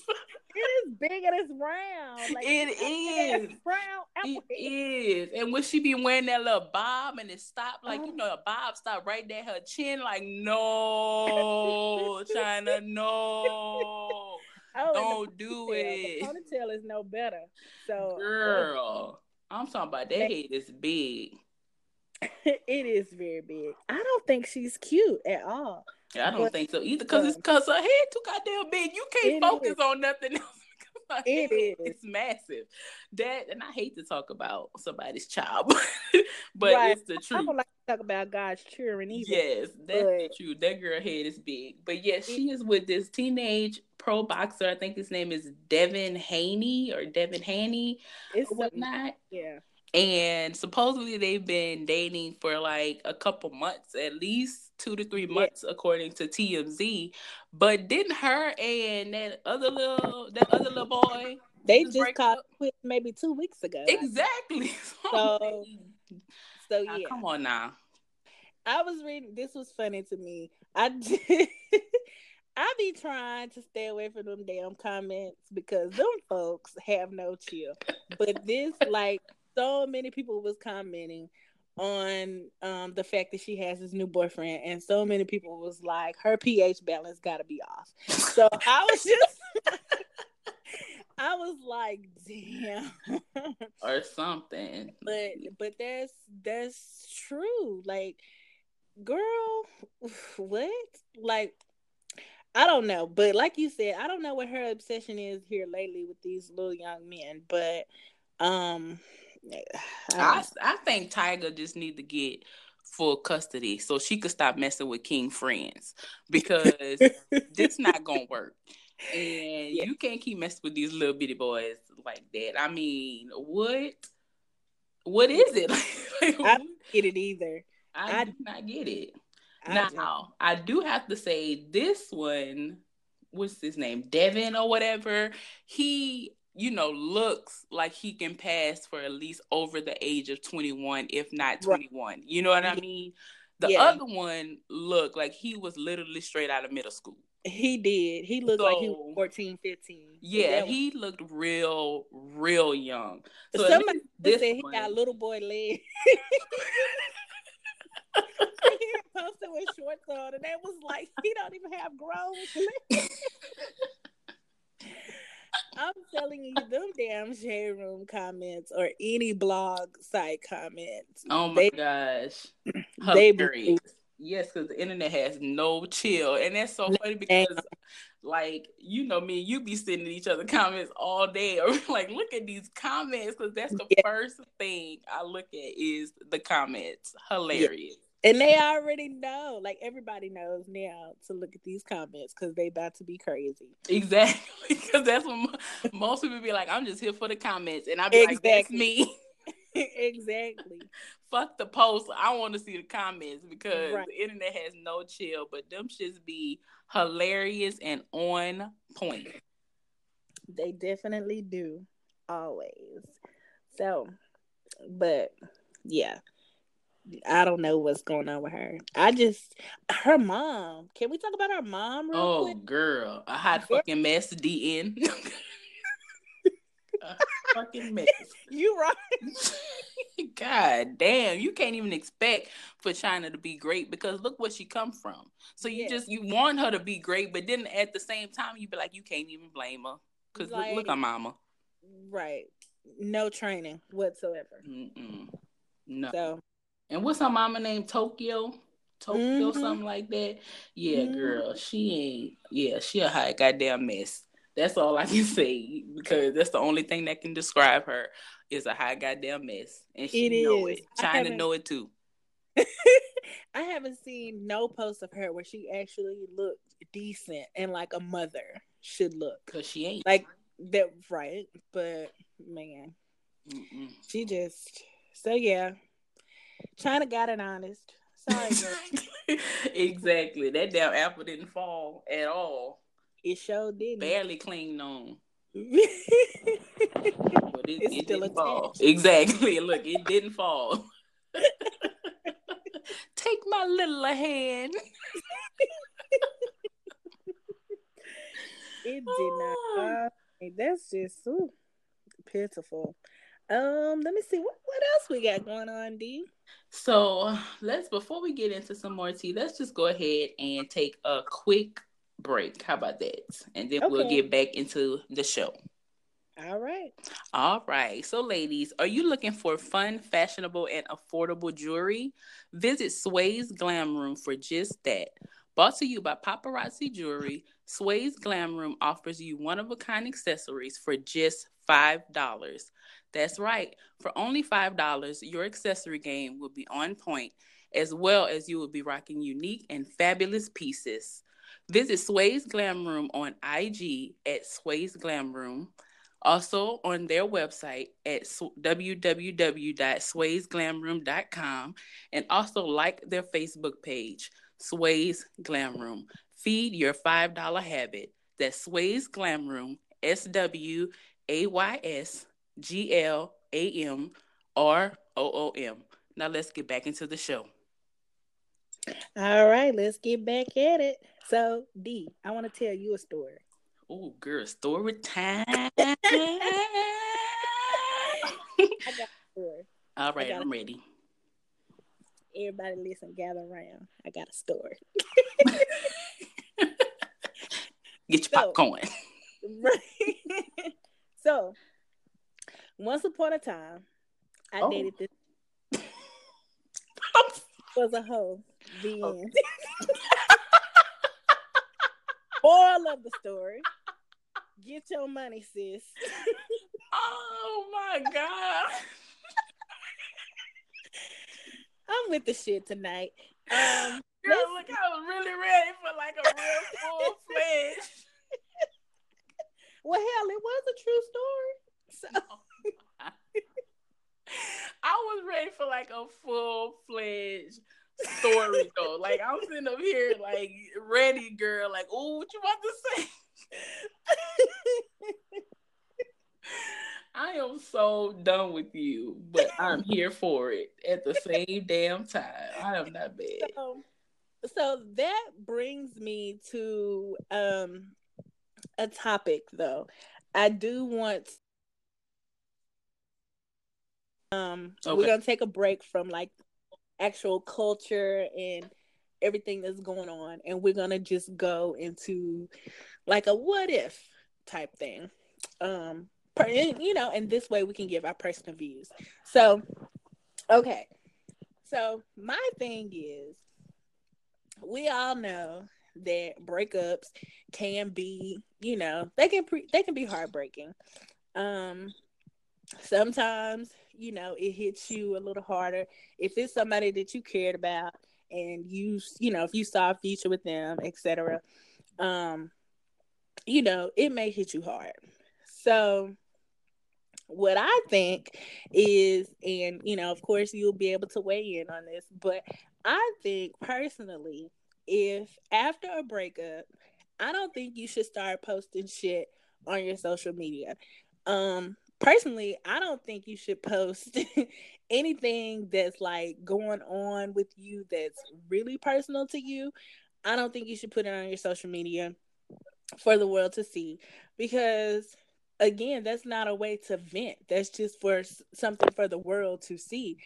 It is big and it's round. Like, it is round. It is. And when she be wearing that little bob and it stop, like you oh. know, a bob stop right there her chin, like no, Chyna, no. Oh, Don't do it. The ponytail is no better. So girl, I'm talking about that head is big. it is very big. I don't think she's cute at all. I don't but, think so either, because it's because her head too goddamn big. You can't focus is. on nothing else. It is. It's massive. That and I hate to talk about somebody's child, but right. it's the truth. I don't like to talk about God's children either. Yes, that's but... the truth. That girl head is big. But yes, she is with this teenage pro boxer. I think his name is Devin Haney or Devin Haney it's or whatnot. Yeah. And supposedly they've been dating for like a couple months, at least two to three months, yeah. according to TMZ. But didn't her and that other little that other little boy they just caught quit maybe two weeks ago. Exactly. So, so now, yeah. Come on now. I was reading. This was funny to me. I I be trying to stay away from them damn comments because them folks have no chill. But this, like, so many people was commenting on um, the fact that she has this new boyfriend, and so many people was like, her pH balance got to be off. So I was just, I was like, damn, or something. But but that's that's true. Like, girl, what? Like, I don't know, but like you said, I don't know what her obsession is here lately with these little young men, but um I, I think Tyga just need to get full custody so she could stop messing with King friends because this not gonna work. And yeah. you can't keep messing with these little bitty boys like that. I mean, what? What is it? like, I don't get it either. I, I do not get it. I now, do. I do have to say this one, what's his name? Devin or whatever. He you know, looks like he can pass for at least over the age of 21, if not 21. Right. You know what I mean? The yeah. other one looked like he was literally straight out of middle school. He did. He looked so, like he was 14, 15. Yeah, he looked real, real young. So Somebody said he got little boy legs. he posted with shorts on, and that was like, he don't even have grown legs. I'm telling you, them damn shade room comments or any blog site comments. Oh my they, gosh, hilarious. Yes, because the internet has no chill, and that's so funny because, like, you know me, you be sending each other comments all day, or like, look at these comments because that's the yeah. first thing I look at is the comments. Hilarious. And they already know, like everybody knows now to look at these comments because they about to be crazy. Exactly, because that's what most people be like. I'm just here for the comments, and I be exactly. like, that's me. exactly. Fuck the post. I want to see the comments because right. the internet has no chill. But them shits be hilarious and on point. They definitely do. Always. So, but yeah, I don't know what's going on with her. I just her mom. Can we talk about her mom? oh, quick? girl, a hot fucking mess. DN. a fucking mess. You right. God damn, you can't even expect for Chyna to be great because look where she come from. So you yeah. just you want her to be great, but then at the same time you be like you can't even blame her because like, look, look at Mama. Right. No training whatsoever. Mm-mm. No. So and what's her mama name? Tokyo? Tokyo, mm-hmm. something like that. Yeah, mm-hmm. girl. She ain't yeah, she a hot goddamn mess. That's all I can say because that's the only thing that can describe her is a high goddamn mess, and she it know is. it. Chyna know it too. I haven't seen no post of her where she actually looked decent and like a mother should look. Cause she ain't like that, right? But man, Mm-mm. she just so yeah. Chyna got it honest. Sorry, exactly. That damn apple didn't fall at all. It sure didn't. Barely cleaned on. but it, it's it still didn't attached. fall. Exactly. Look, it didn't fall. Take my little hand. it did not. Uh, that's just ooh, pitiful. Um, let me see what what else we got going on, D. So let's before we get into some more tea, let's just go ahead and take a quick break. How about that? And then okay. we'll get back into the show. All right. All right. So, ladies, are you looking for fun, fashionable, and affordable jewelry? Visit Sway's Glam Room for just that. Brought to you by Paparazzi Jewelry, Sway's Glam Room offers you one of a kind accessories for just $5. That's right. For only $5, your accessory game will be on point, as well as you will be rocking unique and fabulous pieces. Visit Sway's Glam Room on IG at Sway's Glam Room. Also on their website at www.swaysglamroom.com and also like their Facebook page, Sway's Glam Room. Feed your $5 habit. That's Sway's Glam Room, S W A Y S G L A M R O O M. Now let's get back into the show. All right, let's get back at it. So, D, I want to tell you a story. Oh, girl, story time. I got a story. All right, I'm ready. Everybody listen, gather around. I got a story. Get your so, popcorn. Right. so, once upon a time, I oh. dated this was a hoe. The okay. end. Moral of the story. Get your money, sis. oh my god. I'm with the shit tonight. Um, Girl, look, I was really ready for like a real full fledged. well, hell, it was a true story. So. I was ready for like a full fledged story though. Like I'm sitting up here like ready, girl. Like, oh, what you about to say? I am so done with you, but I'm here for it at the same damn time. I am not bad. So, so that brings me to um a topic though. I do want um okay. we're gonna take a break from like actual culture and everything that's going on and we're gonna just go into like a what if type thing. Um you know and this way we can give our personal views. So okay. So my thing is we all know that breakups can be you know they can pre- they can be heartbreaking. Um sometimes you know it hits you a little harder if it's somebody that you cared about and you you know if you saw a future with them etc um you know it may hit you hard. So what i think is and you know of course you'll be able to weigh in on this but i think personally if after a breakup i don't think you should start posting shit on your social media. Um personally, I don't think you should post anything that's like going on with you that's really personal to you. I don't think you should put it on your social media for the world to see because again, that's not a way to vent. That's just for something for the world to see.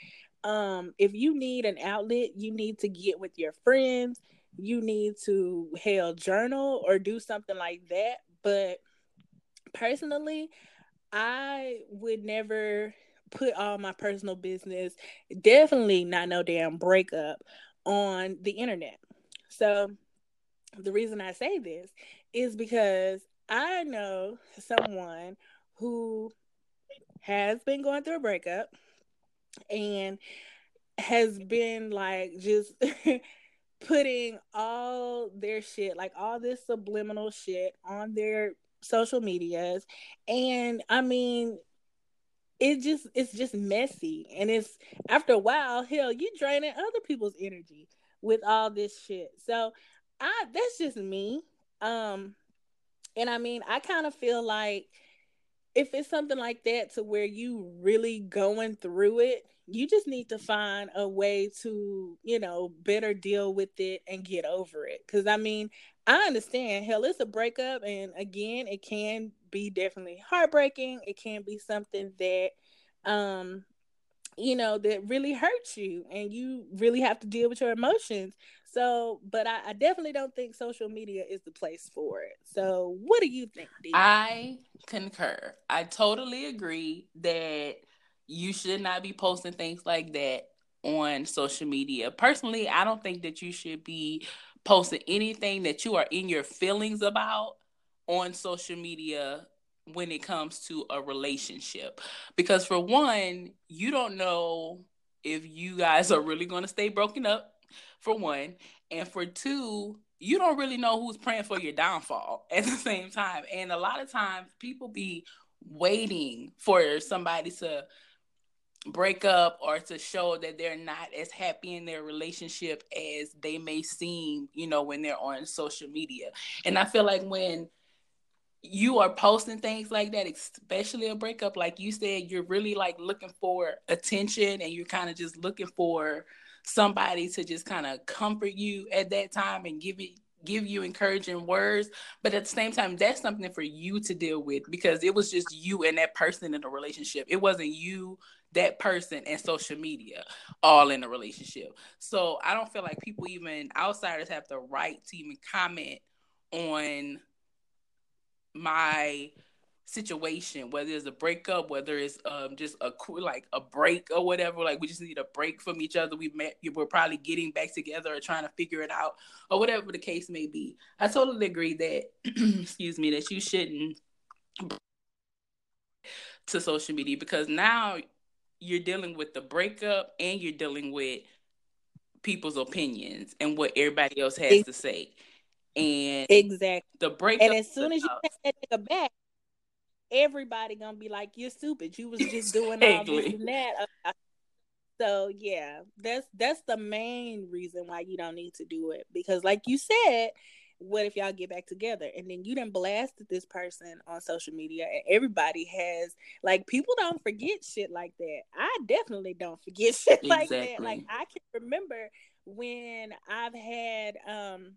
Um if you need an outlet, you need to get with your friends, you need to hell journal or do something like that, but personally, I would never put all my personal business, definitely not no damn breakup on the internet. So the reason I say this is because I know someone who has been going through a breakup and has been like just putting all their shit, like all this subliminal shit on their social medias. And I mean, it just it's just messy. And it's after a while, hell, you draining other people's energy with all this shit. So I that's just me. Um and I mean, I kind of feel like if it's something like that to where you really going through it, you just need to find a way to, you know, better deal with it and get over it. Cause I mean, I understand. Hell, it's a breakup, and again, it can be definitely heartbreaking. It can be something that, um, you know, that really hurts you, and you really have to deal with your emotions. So, but I, I definitely don't think social media is the place for it. So, what do you think? Dee? I concur. I totally agree that you should not be posting things like that on social media. Personally, I don't think that you should be posting anything that you are in your feelings about on social media when it comes to a relationship. Because for one, you don't know if you guys are really going to stay broken up, for one. And for two, you don't really know who's praying for your downfall at the same time. And a lot of times people be waiting for somebody to break up or to show that they're not as happy in their relationship as they may seem, you know, when they're on social media. And I feel like when you are posting things like that, especially a breakup, like you said, you're really like looking for attention and you're kind of just looking for somebody to just kind of comfort you at that time and give it give you encouraging words but at the same time that's something for you to deal with because it was just you and that person in a relationship it wasn't you that person and social media all in a relationship. So I don't feel like people even outsiders have the right to even comment on my situation, whether it's a breakup, whether it's um just a cool like a break or whatever. Like we just need a break from each other. We met, we're probably getting back together or trying to figure it out or whatever the case may be. I totally agree that excuse me that you shouldn't to social media because now you're dealing with the breakup and you're dealing with people's opinions and what everybody else has to say. And exactly the breakup. And as soon as you take that nigga back, everybody gonna be like, "You're stupid. You was just doing all this and that." Uh, so yeah, that's that's the main reason why you don't need to do it because, like you said, what if y'all get back together and then you done blasted this person on social media and everybody has like people don't forget shit like that i definitely don't forget shit exactly. like that like i can remember when i've had um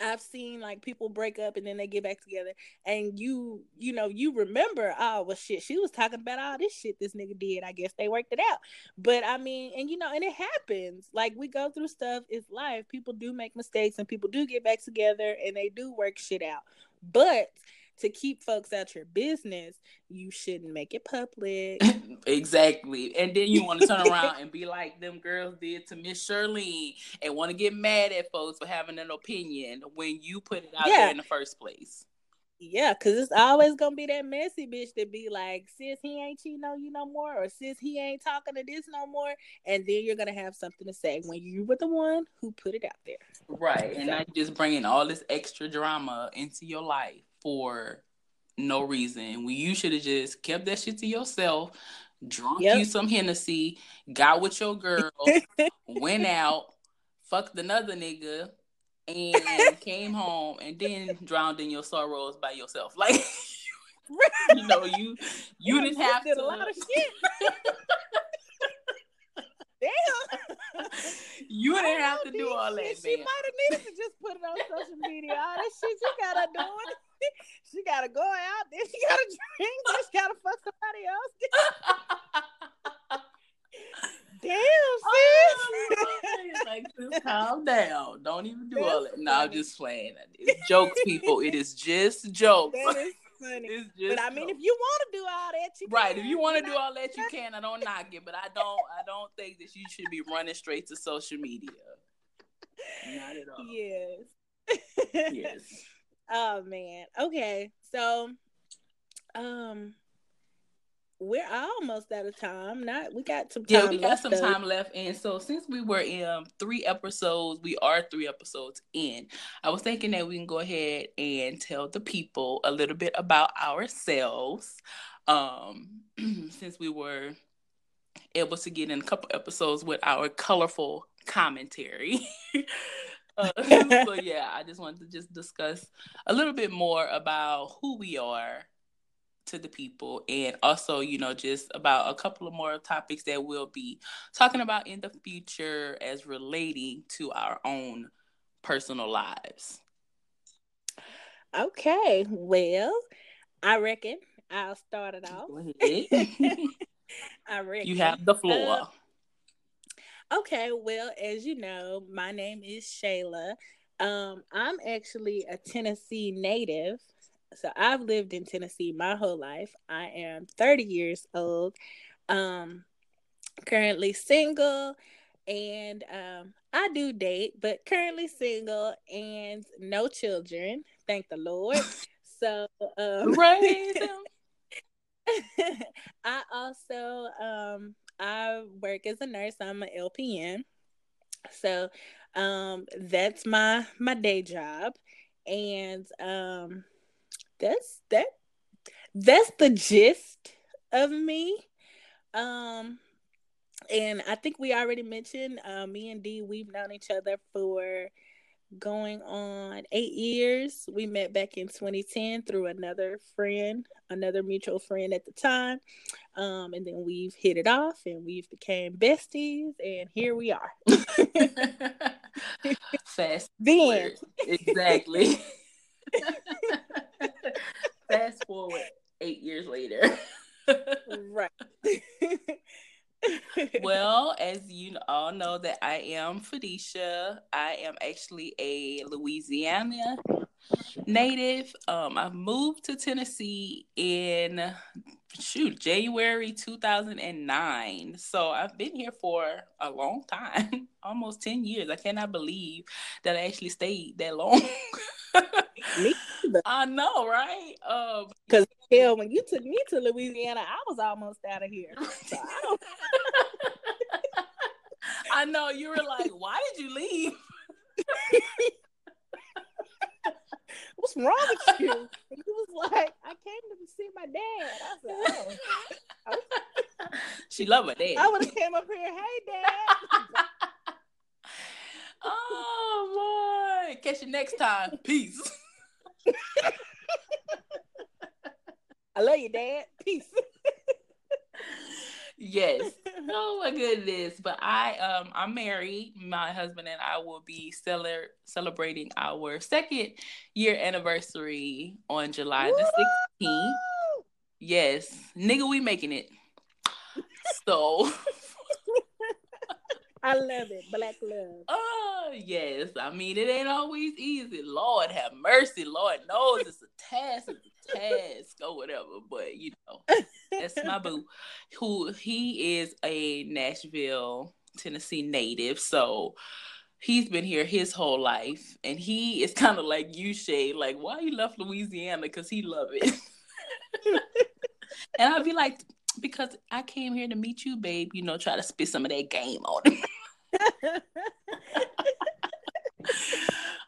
I've seen like people break up and then they get back together, and you, you know, you remember, oh well, shit, she was talking about all this shit this nigga did. I guess they worked it out, but I mean, and you know, and it happens. Like we go through stuff. It's life. People do make mistakes, and people do get back together, and they do work shit out. But to keep folks out your business, you shouldn't make it public. exactly. And then you want to turn around and be like them girls did to Miss Shirleen and want to get mad at folks for having an opinion when you put it out yeah. there in the first place. Yeah, cause it's always gonna be that messy bitch that be like, sis, he ain't cheating on you no more, or sis, he ain't talking to this no more, and then you're gonna have something to say when you were the one who put it out there. Right, and not just bringing all this extra drama into your life for no reason. When you should have just kept that shit to yourself, drunk yep. you some Hennessy, got with your girl, went out, fucked another nigga, and came home and then drowned in your sorrows by yourself. Like you know, you you didn't have to. A lot of shit. Damn. you didn't have to do all that. She might have needed to just put it on social media. All that shit you gotta do it. She gotta go out, then she gotta drink, then she gotta fuck somebody else. Damn, oh, sis. Oh, like, just calm down. Don't even do That's all that. No, I'm just playing. It's jokes, people. It is just jokes. That is funny. but I mean, if you want to do all that, you right. Can. If you want to do all that, you can. I don't knock it, but I don't. I don't think that you should be running straight to social media. Not at all. Yes. yes. Oh man. Okay. So, um, we're almost out of time. Not we got some Yeah, we got some though. time left. And so since we were in three episodes, we are three episodes in. I was thinking that we can go ahead and tell the people a little bit about ourselves. Um, since we were able to get in a couple episodes with our colorful commentary. uh, so yeah, I just wanted to just discuss a little bit more about who we are to the people and also you know just about a couple of more topics that we'll be talking about in the future as relating to our own personal lives. Okay well i reckon i'll start it off. i reckon. you have the floor. uh, okay well as you know my name is shayla. Um, i'm actually a tennessee native so I've lived in Tennessee my whole life. I am 30 years old. Um currently single and um I do date, but currently single and no children. Thank the Lord. So um right. I also um I work as a nurse. I'm an LPN. So um that's my my day job. And um that's that that's the gist of me. Um and I think we already mentioned uh, me and Dee, we've known each other for going on eight years. We met back in 2010 through another friend, another mutual friend at the time. Um, and then we've hit it off and we've became besties, and here we are. Fast. Then. Exactly. Fast forward eight years later. right. well, as you all know, that I am Fadicia. I am actually a Louisiana native. Um, I moved to Tennessee in shoot January 2009. So I've been here for a long time, almost 10 years. I cannot believe that I actually stayed that long. Me either. I know, right? Um, because hell, when you took me to Louisiana, I was almost out of here. So I, I know you were like, "Why did you leave?" What's wrong with you? And he was like, "I came to see my dad." I said, "Oh." she loved her dad. I would have came up here, "Hey, dad." Oh boy! Catch you next time. Peace. I love you, Dad. Peace. yes. Oh my goodness. But I um I'm married. My husband and I will be cel- celebrating our second year anniversary on July Woo! the 16th. Yes. Nigga, we making it. So I love it. Black love. Oh, yes. I mean, it ain't always easy. Lord have mercy. Lord knows it's a task. It's a task or whatever. But, you know, that's my boo. Who he is a Nashville, Tennessee native. So he's been here his whole life. And he is kind of like you, Shay. Like, why you left Louisiana? Because he love it. and I'd be like, because I came here to meet you, babe. You know, try to spit some of that game on him.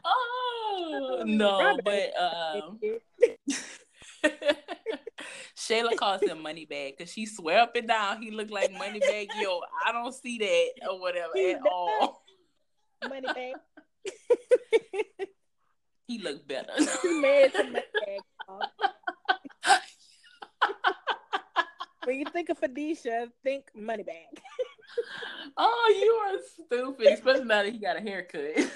oh no, but um, Shayla calls him money bag because she swear up and down he look like money bag. Yo, I don't see that or whatever at all. Money bag. he look better. He married to money bag. when you think of Fadicia, think money bag. oh, you are stupid, especially now that he got a haircut.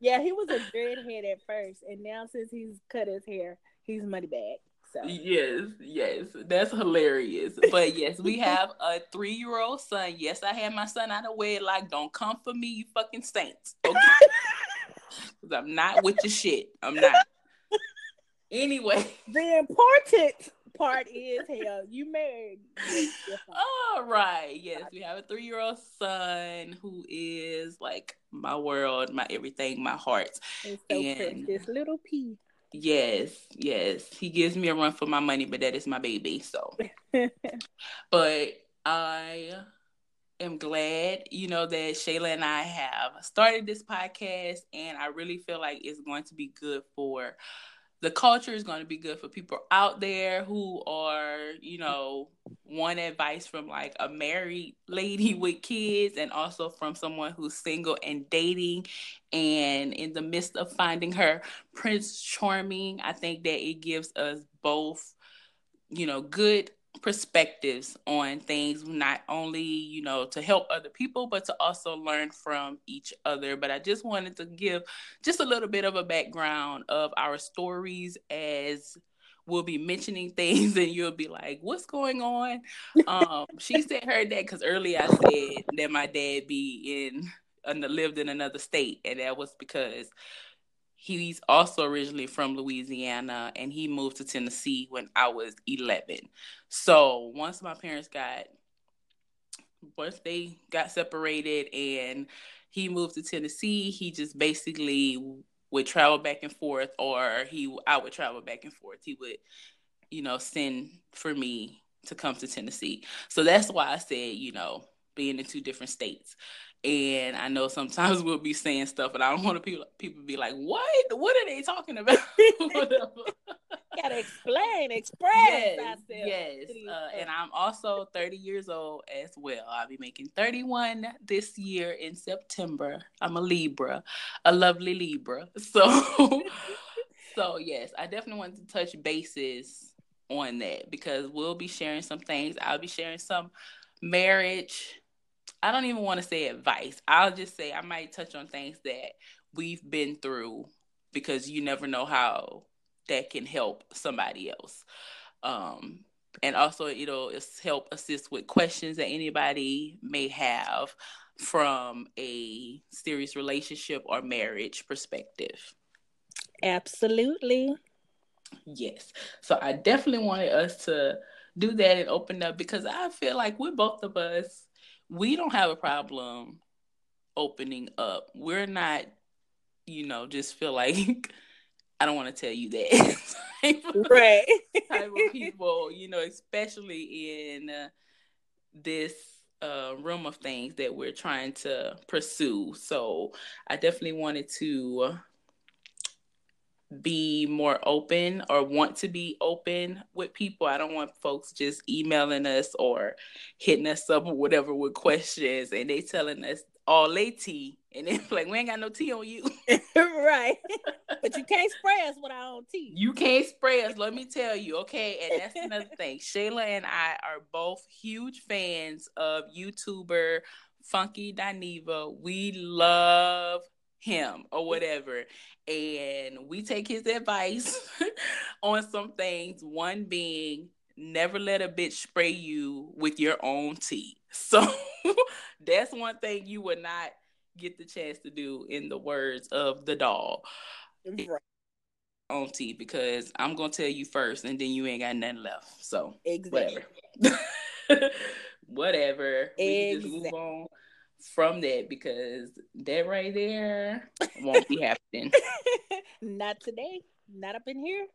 yeah, he was a dreadhead at first, and now since he's cut his hair, he's money bag. So. Yes, yes, that's hilarious. But yes, we have a three-year-old son. Yes, I had my son out of wedlock. Don't come for me, you fucking saints. Okay, because I'm not with your shit. I'm not. Anyway, the important part is hell, you married. All right. Yes, we have a three year old son who is like my world, my everything, my heart. It's so and this little pea. Yes, yes. He gives me a run for my money, but that is my baby. So, but I am glad, you know, that Shayla and I have started this podcast, and I really feel like it's going to be good for the culture is going to be good for people out there who are, you know, want advice from like a married lady with kids and also from someone who's single and dating and in the midst of finding her prince charming. I think that it gives us both, you know, good perspectives on things not only you know to help other people but to also learn from each other. But i just wanted to give just a little bit of a background of our stories as we'll be mentioning things and you'll be like what's going on? Um she said her dad because earlier i said that my dad be in uh, lived in another state and that was because He's also originally from Louisiana and he moved to Tennessee when I was 11. So once my parents got, once they got separated and he moved to Tennessee, he just basically would travel back and forth or he I would travel back and forth. He would, you know, send for me to come to Tennessee. So that's why I said, you know, being in two different states. And I know sometimes we'll be saying stuff, and I don't want to people people be like, "What? What are they talking about?" Gotta explain, express. Yes, yes. Uh, and I'm also 30 years old as well. I'll be making 31 this year in September. I'm a Libra, a lovely Libra. So, so yes, I definitely want to touch bases on that because we'll be sharing some things. I'll be sharing some marriage I don't even want to say advice. I'll just say I might touch on things that we've been through because you never know how that can help somebody else. Um, and also, it'll it's help assist with questions that anybody may have from a serious relationship or marriage perspective. Absolutely. Yes. So I definitely wanted us to do that and open up because I feel like we're both of us, we don't have a problem opening up. We're not, you know, just feel like I don't want to tell you that. right. type of people, you know, especially in uh, this uh, realm of things that we're trying to pursue. So I definitely wanted to be more open or want to be open with people. I don't want folks just emailing us or hitting us up or whatever with questions and they telling us all they tea and then like we ain't got no tea on you. right. but you can't spray us with our own tea. You can't spray us, let me tell you, okay? And that's another thing. Shayla and I are both huge fans of YouTuber Funky Dineva. We love him or whatever. And we take his advice on some things. One being never let a bitch spray you with your own tea. So that's one thing you would not get the chance to do in the words of the doll. Right. On tea because I'm gonna tell you first and then you ain't got nothing left. So exactly. whatever. whatever. Exactly. We can just move on from that because that right there won't be happening. Not today. Not up in here.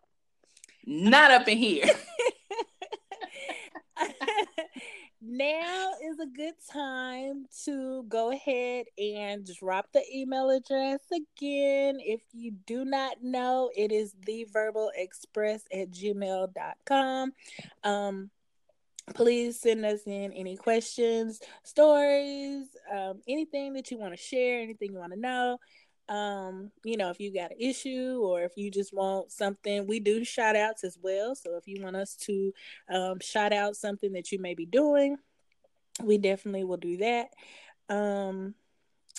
Not up in here. now is a good time to go ahead and drop the email address again. If you do not know, it is the verbal express at gmail.com. Um, please send us in any questions, stories, um, anything that you want to share, anything you want to know. um, you know, if you got an issue or if you just want something, we do shout outs as well. So if you want us to um, shout out something that you may be doing, we definitely will do that. Um,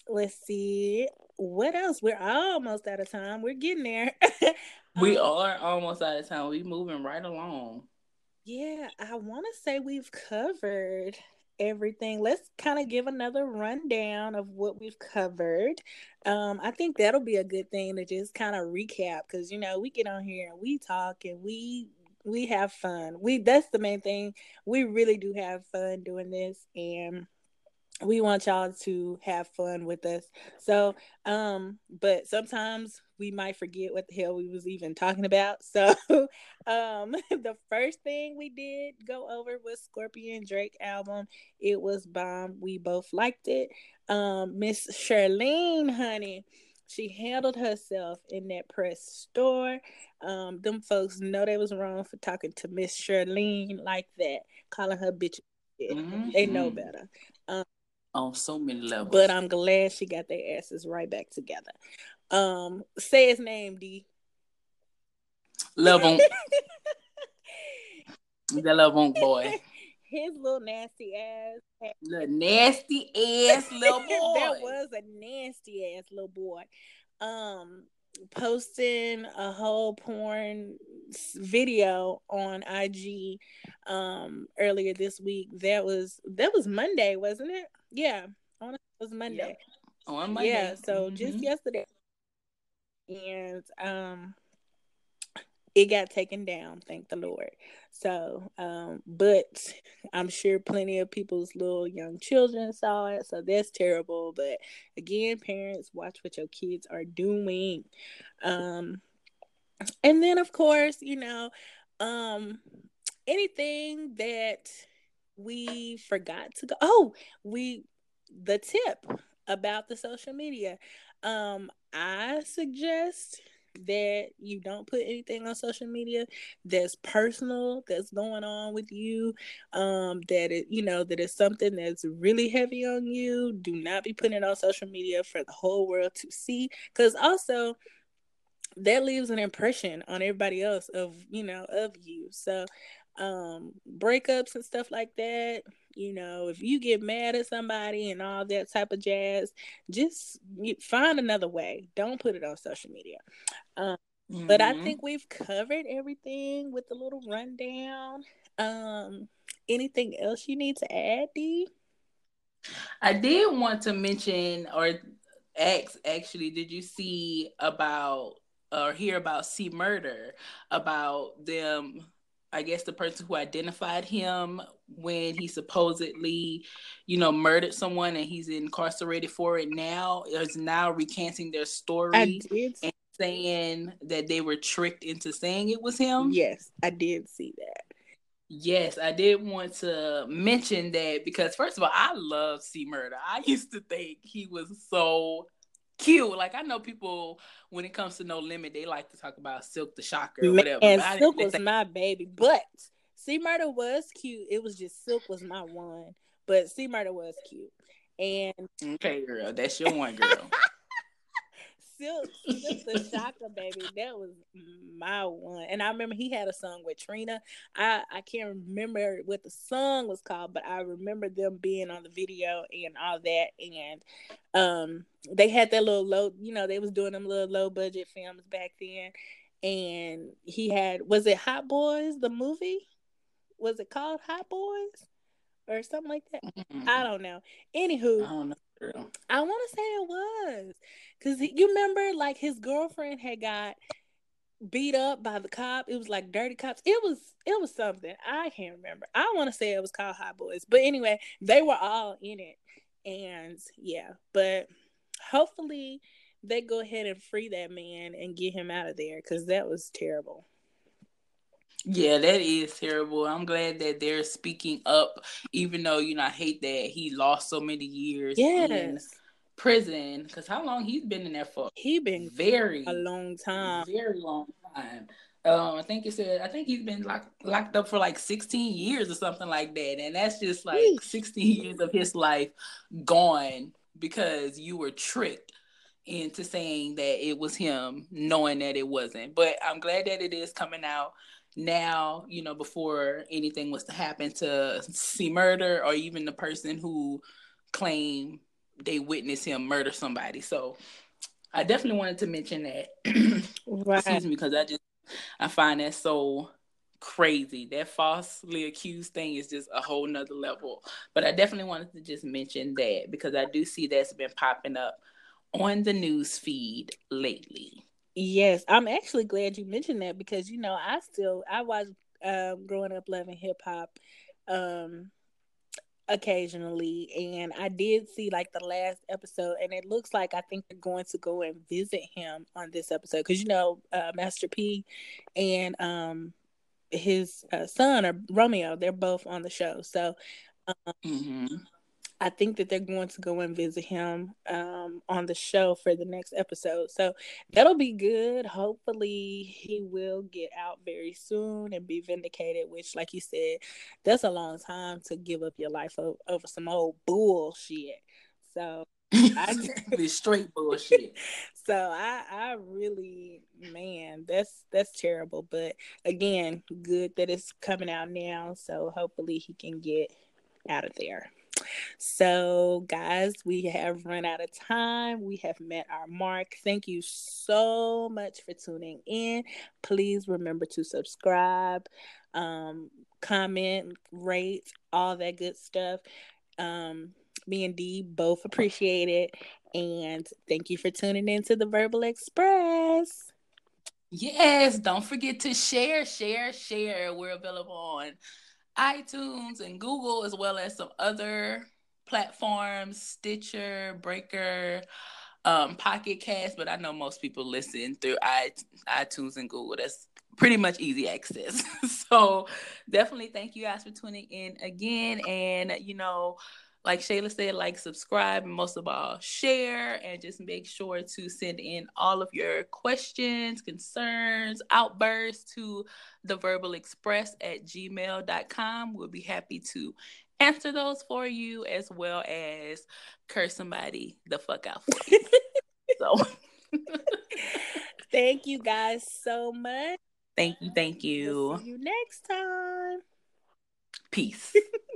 let's see what else. We're almost out of time. We're getting there. we um, are almost out of time. We moving right along. Yeah, I want to say we've covered everything. Let's kind of give another rundown of what we've covered. Um, I think that'll be a good thing to just kind of recap because you know we get on here and we talk and we we have fun. We that's the main thing. We really do have fun doing this and we want y'all to have fun with us. So, um, but sometimes we might forget what the hell we was even talking about. So, um, the first thing we did go over was Scorpion Drake album. It was bomb. We both liked it. Um, Miss Shirleen, honey, she handled herself in that Pressed store. Um, them folks know they was wrong for talking to Miss Shirleen like that, calling her bitch. Mm-hmm. They know better. On so many levels. But I'm glad she got their asses right back together. Um, say his name, D. Love him. the love him boy. His little nasty ass. Little nasty ass little boy. that was a nasty ass little boy. Um, posting a whole porn video on IG um earlier this week. That was that was Monday, wasn't it? Yeah, on it was Monday. Yep. On Monday. Yeah, so mm-hmm. just yesterday, and um, it got taken down. Thank the Lord. So, um, but I'm sure plenty of people's little young children saw it. So that's terrible. But again, parents, watch what your kids are doing. Um, and then of course, you know, um, anything that we forgot to go. Oh, we the tip about the social media. Um, I suggest that you don't put anything on social media that's personal that's going on with you um that it you know that is something that's really heavy on you do not be putting it on social media for the whole world to see because also that leaves an impression on everybody else of you know of you so um breakups and stuff like that. You know if you get mad at somebody and all that type of jazz just find another way. Don't put it on social media. Um mm-hmm. but i mm-hmm. think we've covered everything with a little rundown. Um anything else you need to add dee i did want to mention or ask actually did you see about or hear about C murder? About them I guess the person who identified him when he supposedly, you know, murdered someone and he's incarcerated for it now is now recanting their story and saying that they were tricked into saying it was him. Yes, I did see that. Yes, I did want to mention that because first of all, I love C Murder. I used to think he was so cute. Like I know people when it comes to No Limit, they like to talk about Silkk the Shocker or whatever. And Silkk was my baby, but C Murder was cute. It was just Silkk was my one, but C Murder was cute. And okay, girl, that's your one, girl. Silkk, Silkk the Shocker, baby. That was my one. And I remember he had a song with Trina. I, I can't remember what the song was called, but I remember them being on the video and all that. And um they had that little low, you know, they was doing them little low budget films back then. And he had was it Hot Boyz, the movie? Was it called Hot Boyz? Or something like that. Mm-hmm. I don't know. Anywho, I don't know. I want to say it was because you remember, like his girlfriend had got beat up by the cop. It was like dirty cops. It was it was something I can't remember. I want to say it was called Hot Boyz, but anyway, they were all in it, and yeah. But hopefully, they go ahead and free that man and get him out of there because that was terrible. Yeah, that is terrible. I'm glad that they're speaking up, even though you know I hate that he lost so many years yes. in prison. Because how long he's been in there for? He been very a long time, very long time. Um, I think it said I think he's been locked locked up for like 16 years or something like that, and that's just like Eesh. 16 years of his life gone because you were tricked into saying that it was him, knowing that it wasn't. But I'm glad that it is coming out now, you know, before anything was to happen to C Murder or even the person who claimed they witnessed him murder somebody. So I definitely wanted to mention that. right. Excuse me, because I just I find that so crazy. That falsely accused thing is just a whole nother level. But I definitely wanted to just mention that because I do see that's been popping up on the news feed lately. Yes, I'm actually glad you mentioned that because you know I still I was um, growing up loving hip hop um, occasionally, and I did see like the last episode, and it looks like I think they're going to go and visit him on this episode because you know uh, Master P and um, his uh, son or Romeo, they're both on the show, so. Um, mm-hmm. I think that they're going to go and visit him um, on the show for the next episode. So that'll be good. Hopefully, he will get out very soon and be vindicated, which, like you said, that's a long time to give up your life over, over some old bullshit. So. I just, straight bullshit. so I I really man that's that's terrible but again good that it's coming out now so hopefully he can get out of there. So, guys, we have run out of time. We have met our mark. Thank you so much for tuning in. Please remember to subscribe, um, comment, rate, all that good stuff. Um, me and Dee both appreciate it. And thank you for tuning in to the Verbal Express. Yes, don't forget to share, share, share. We're available on iTunes and Google, as well as some other platforms, Stitcher, Breaker, um, Pocket Cast. But I know most people listen through iTunes and Google. That's pretty much easy access. so definitely thank you guys for tuning in again. And you know, like Shayla said, like, subscribe, and most of all, share, and just make sure to send in all of your questions, concerns, outbursts to the verbal express at gmail.com. We'll be happy to answer those for you as well as curse somebody the fuck out for you. so thank you guys so much. Thank you. Thank you. We'll see you next time. Peace.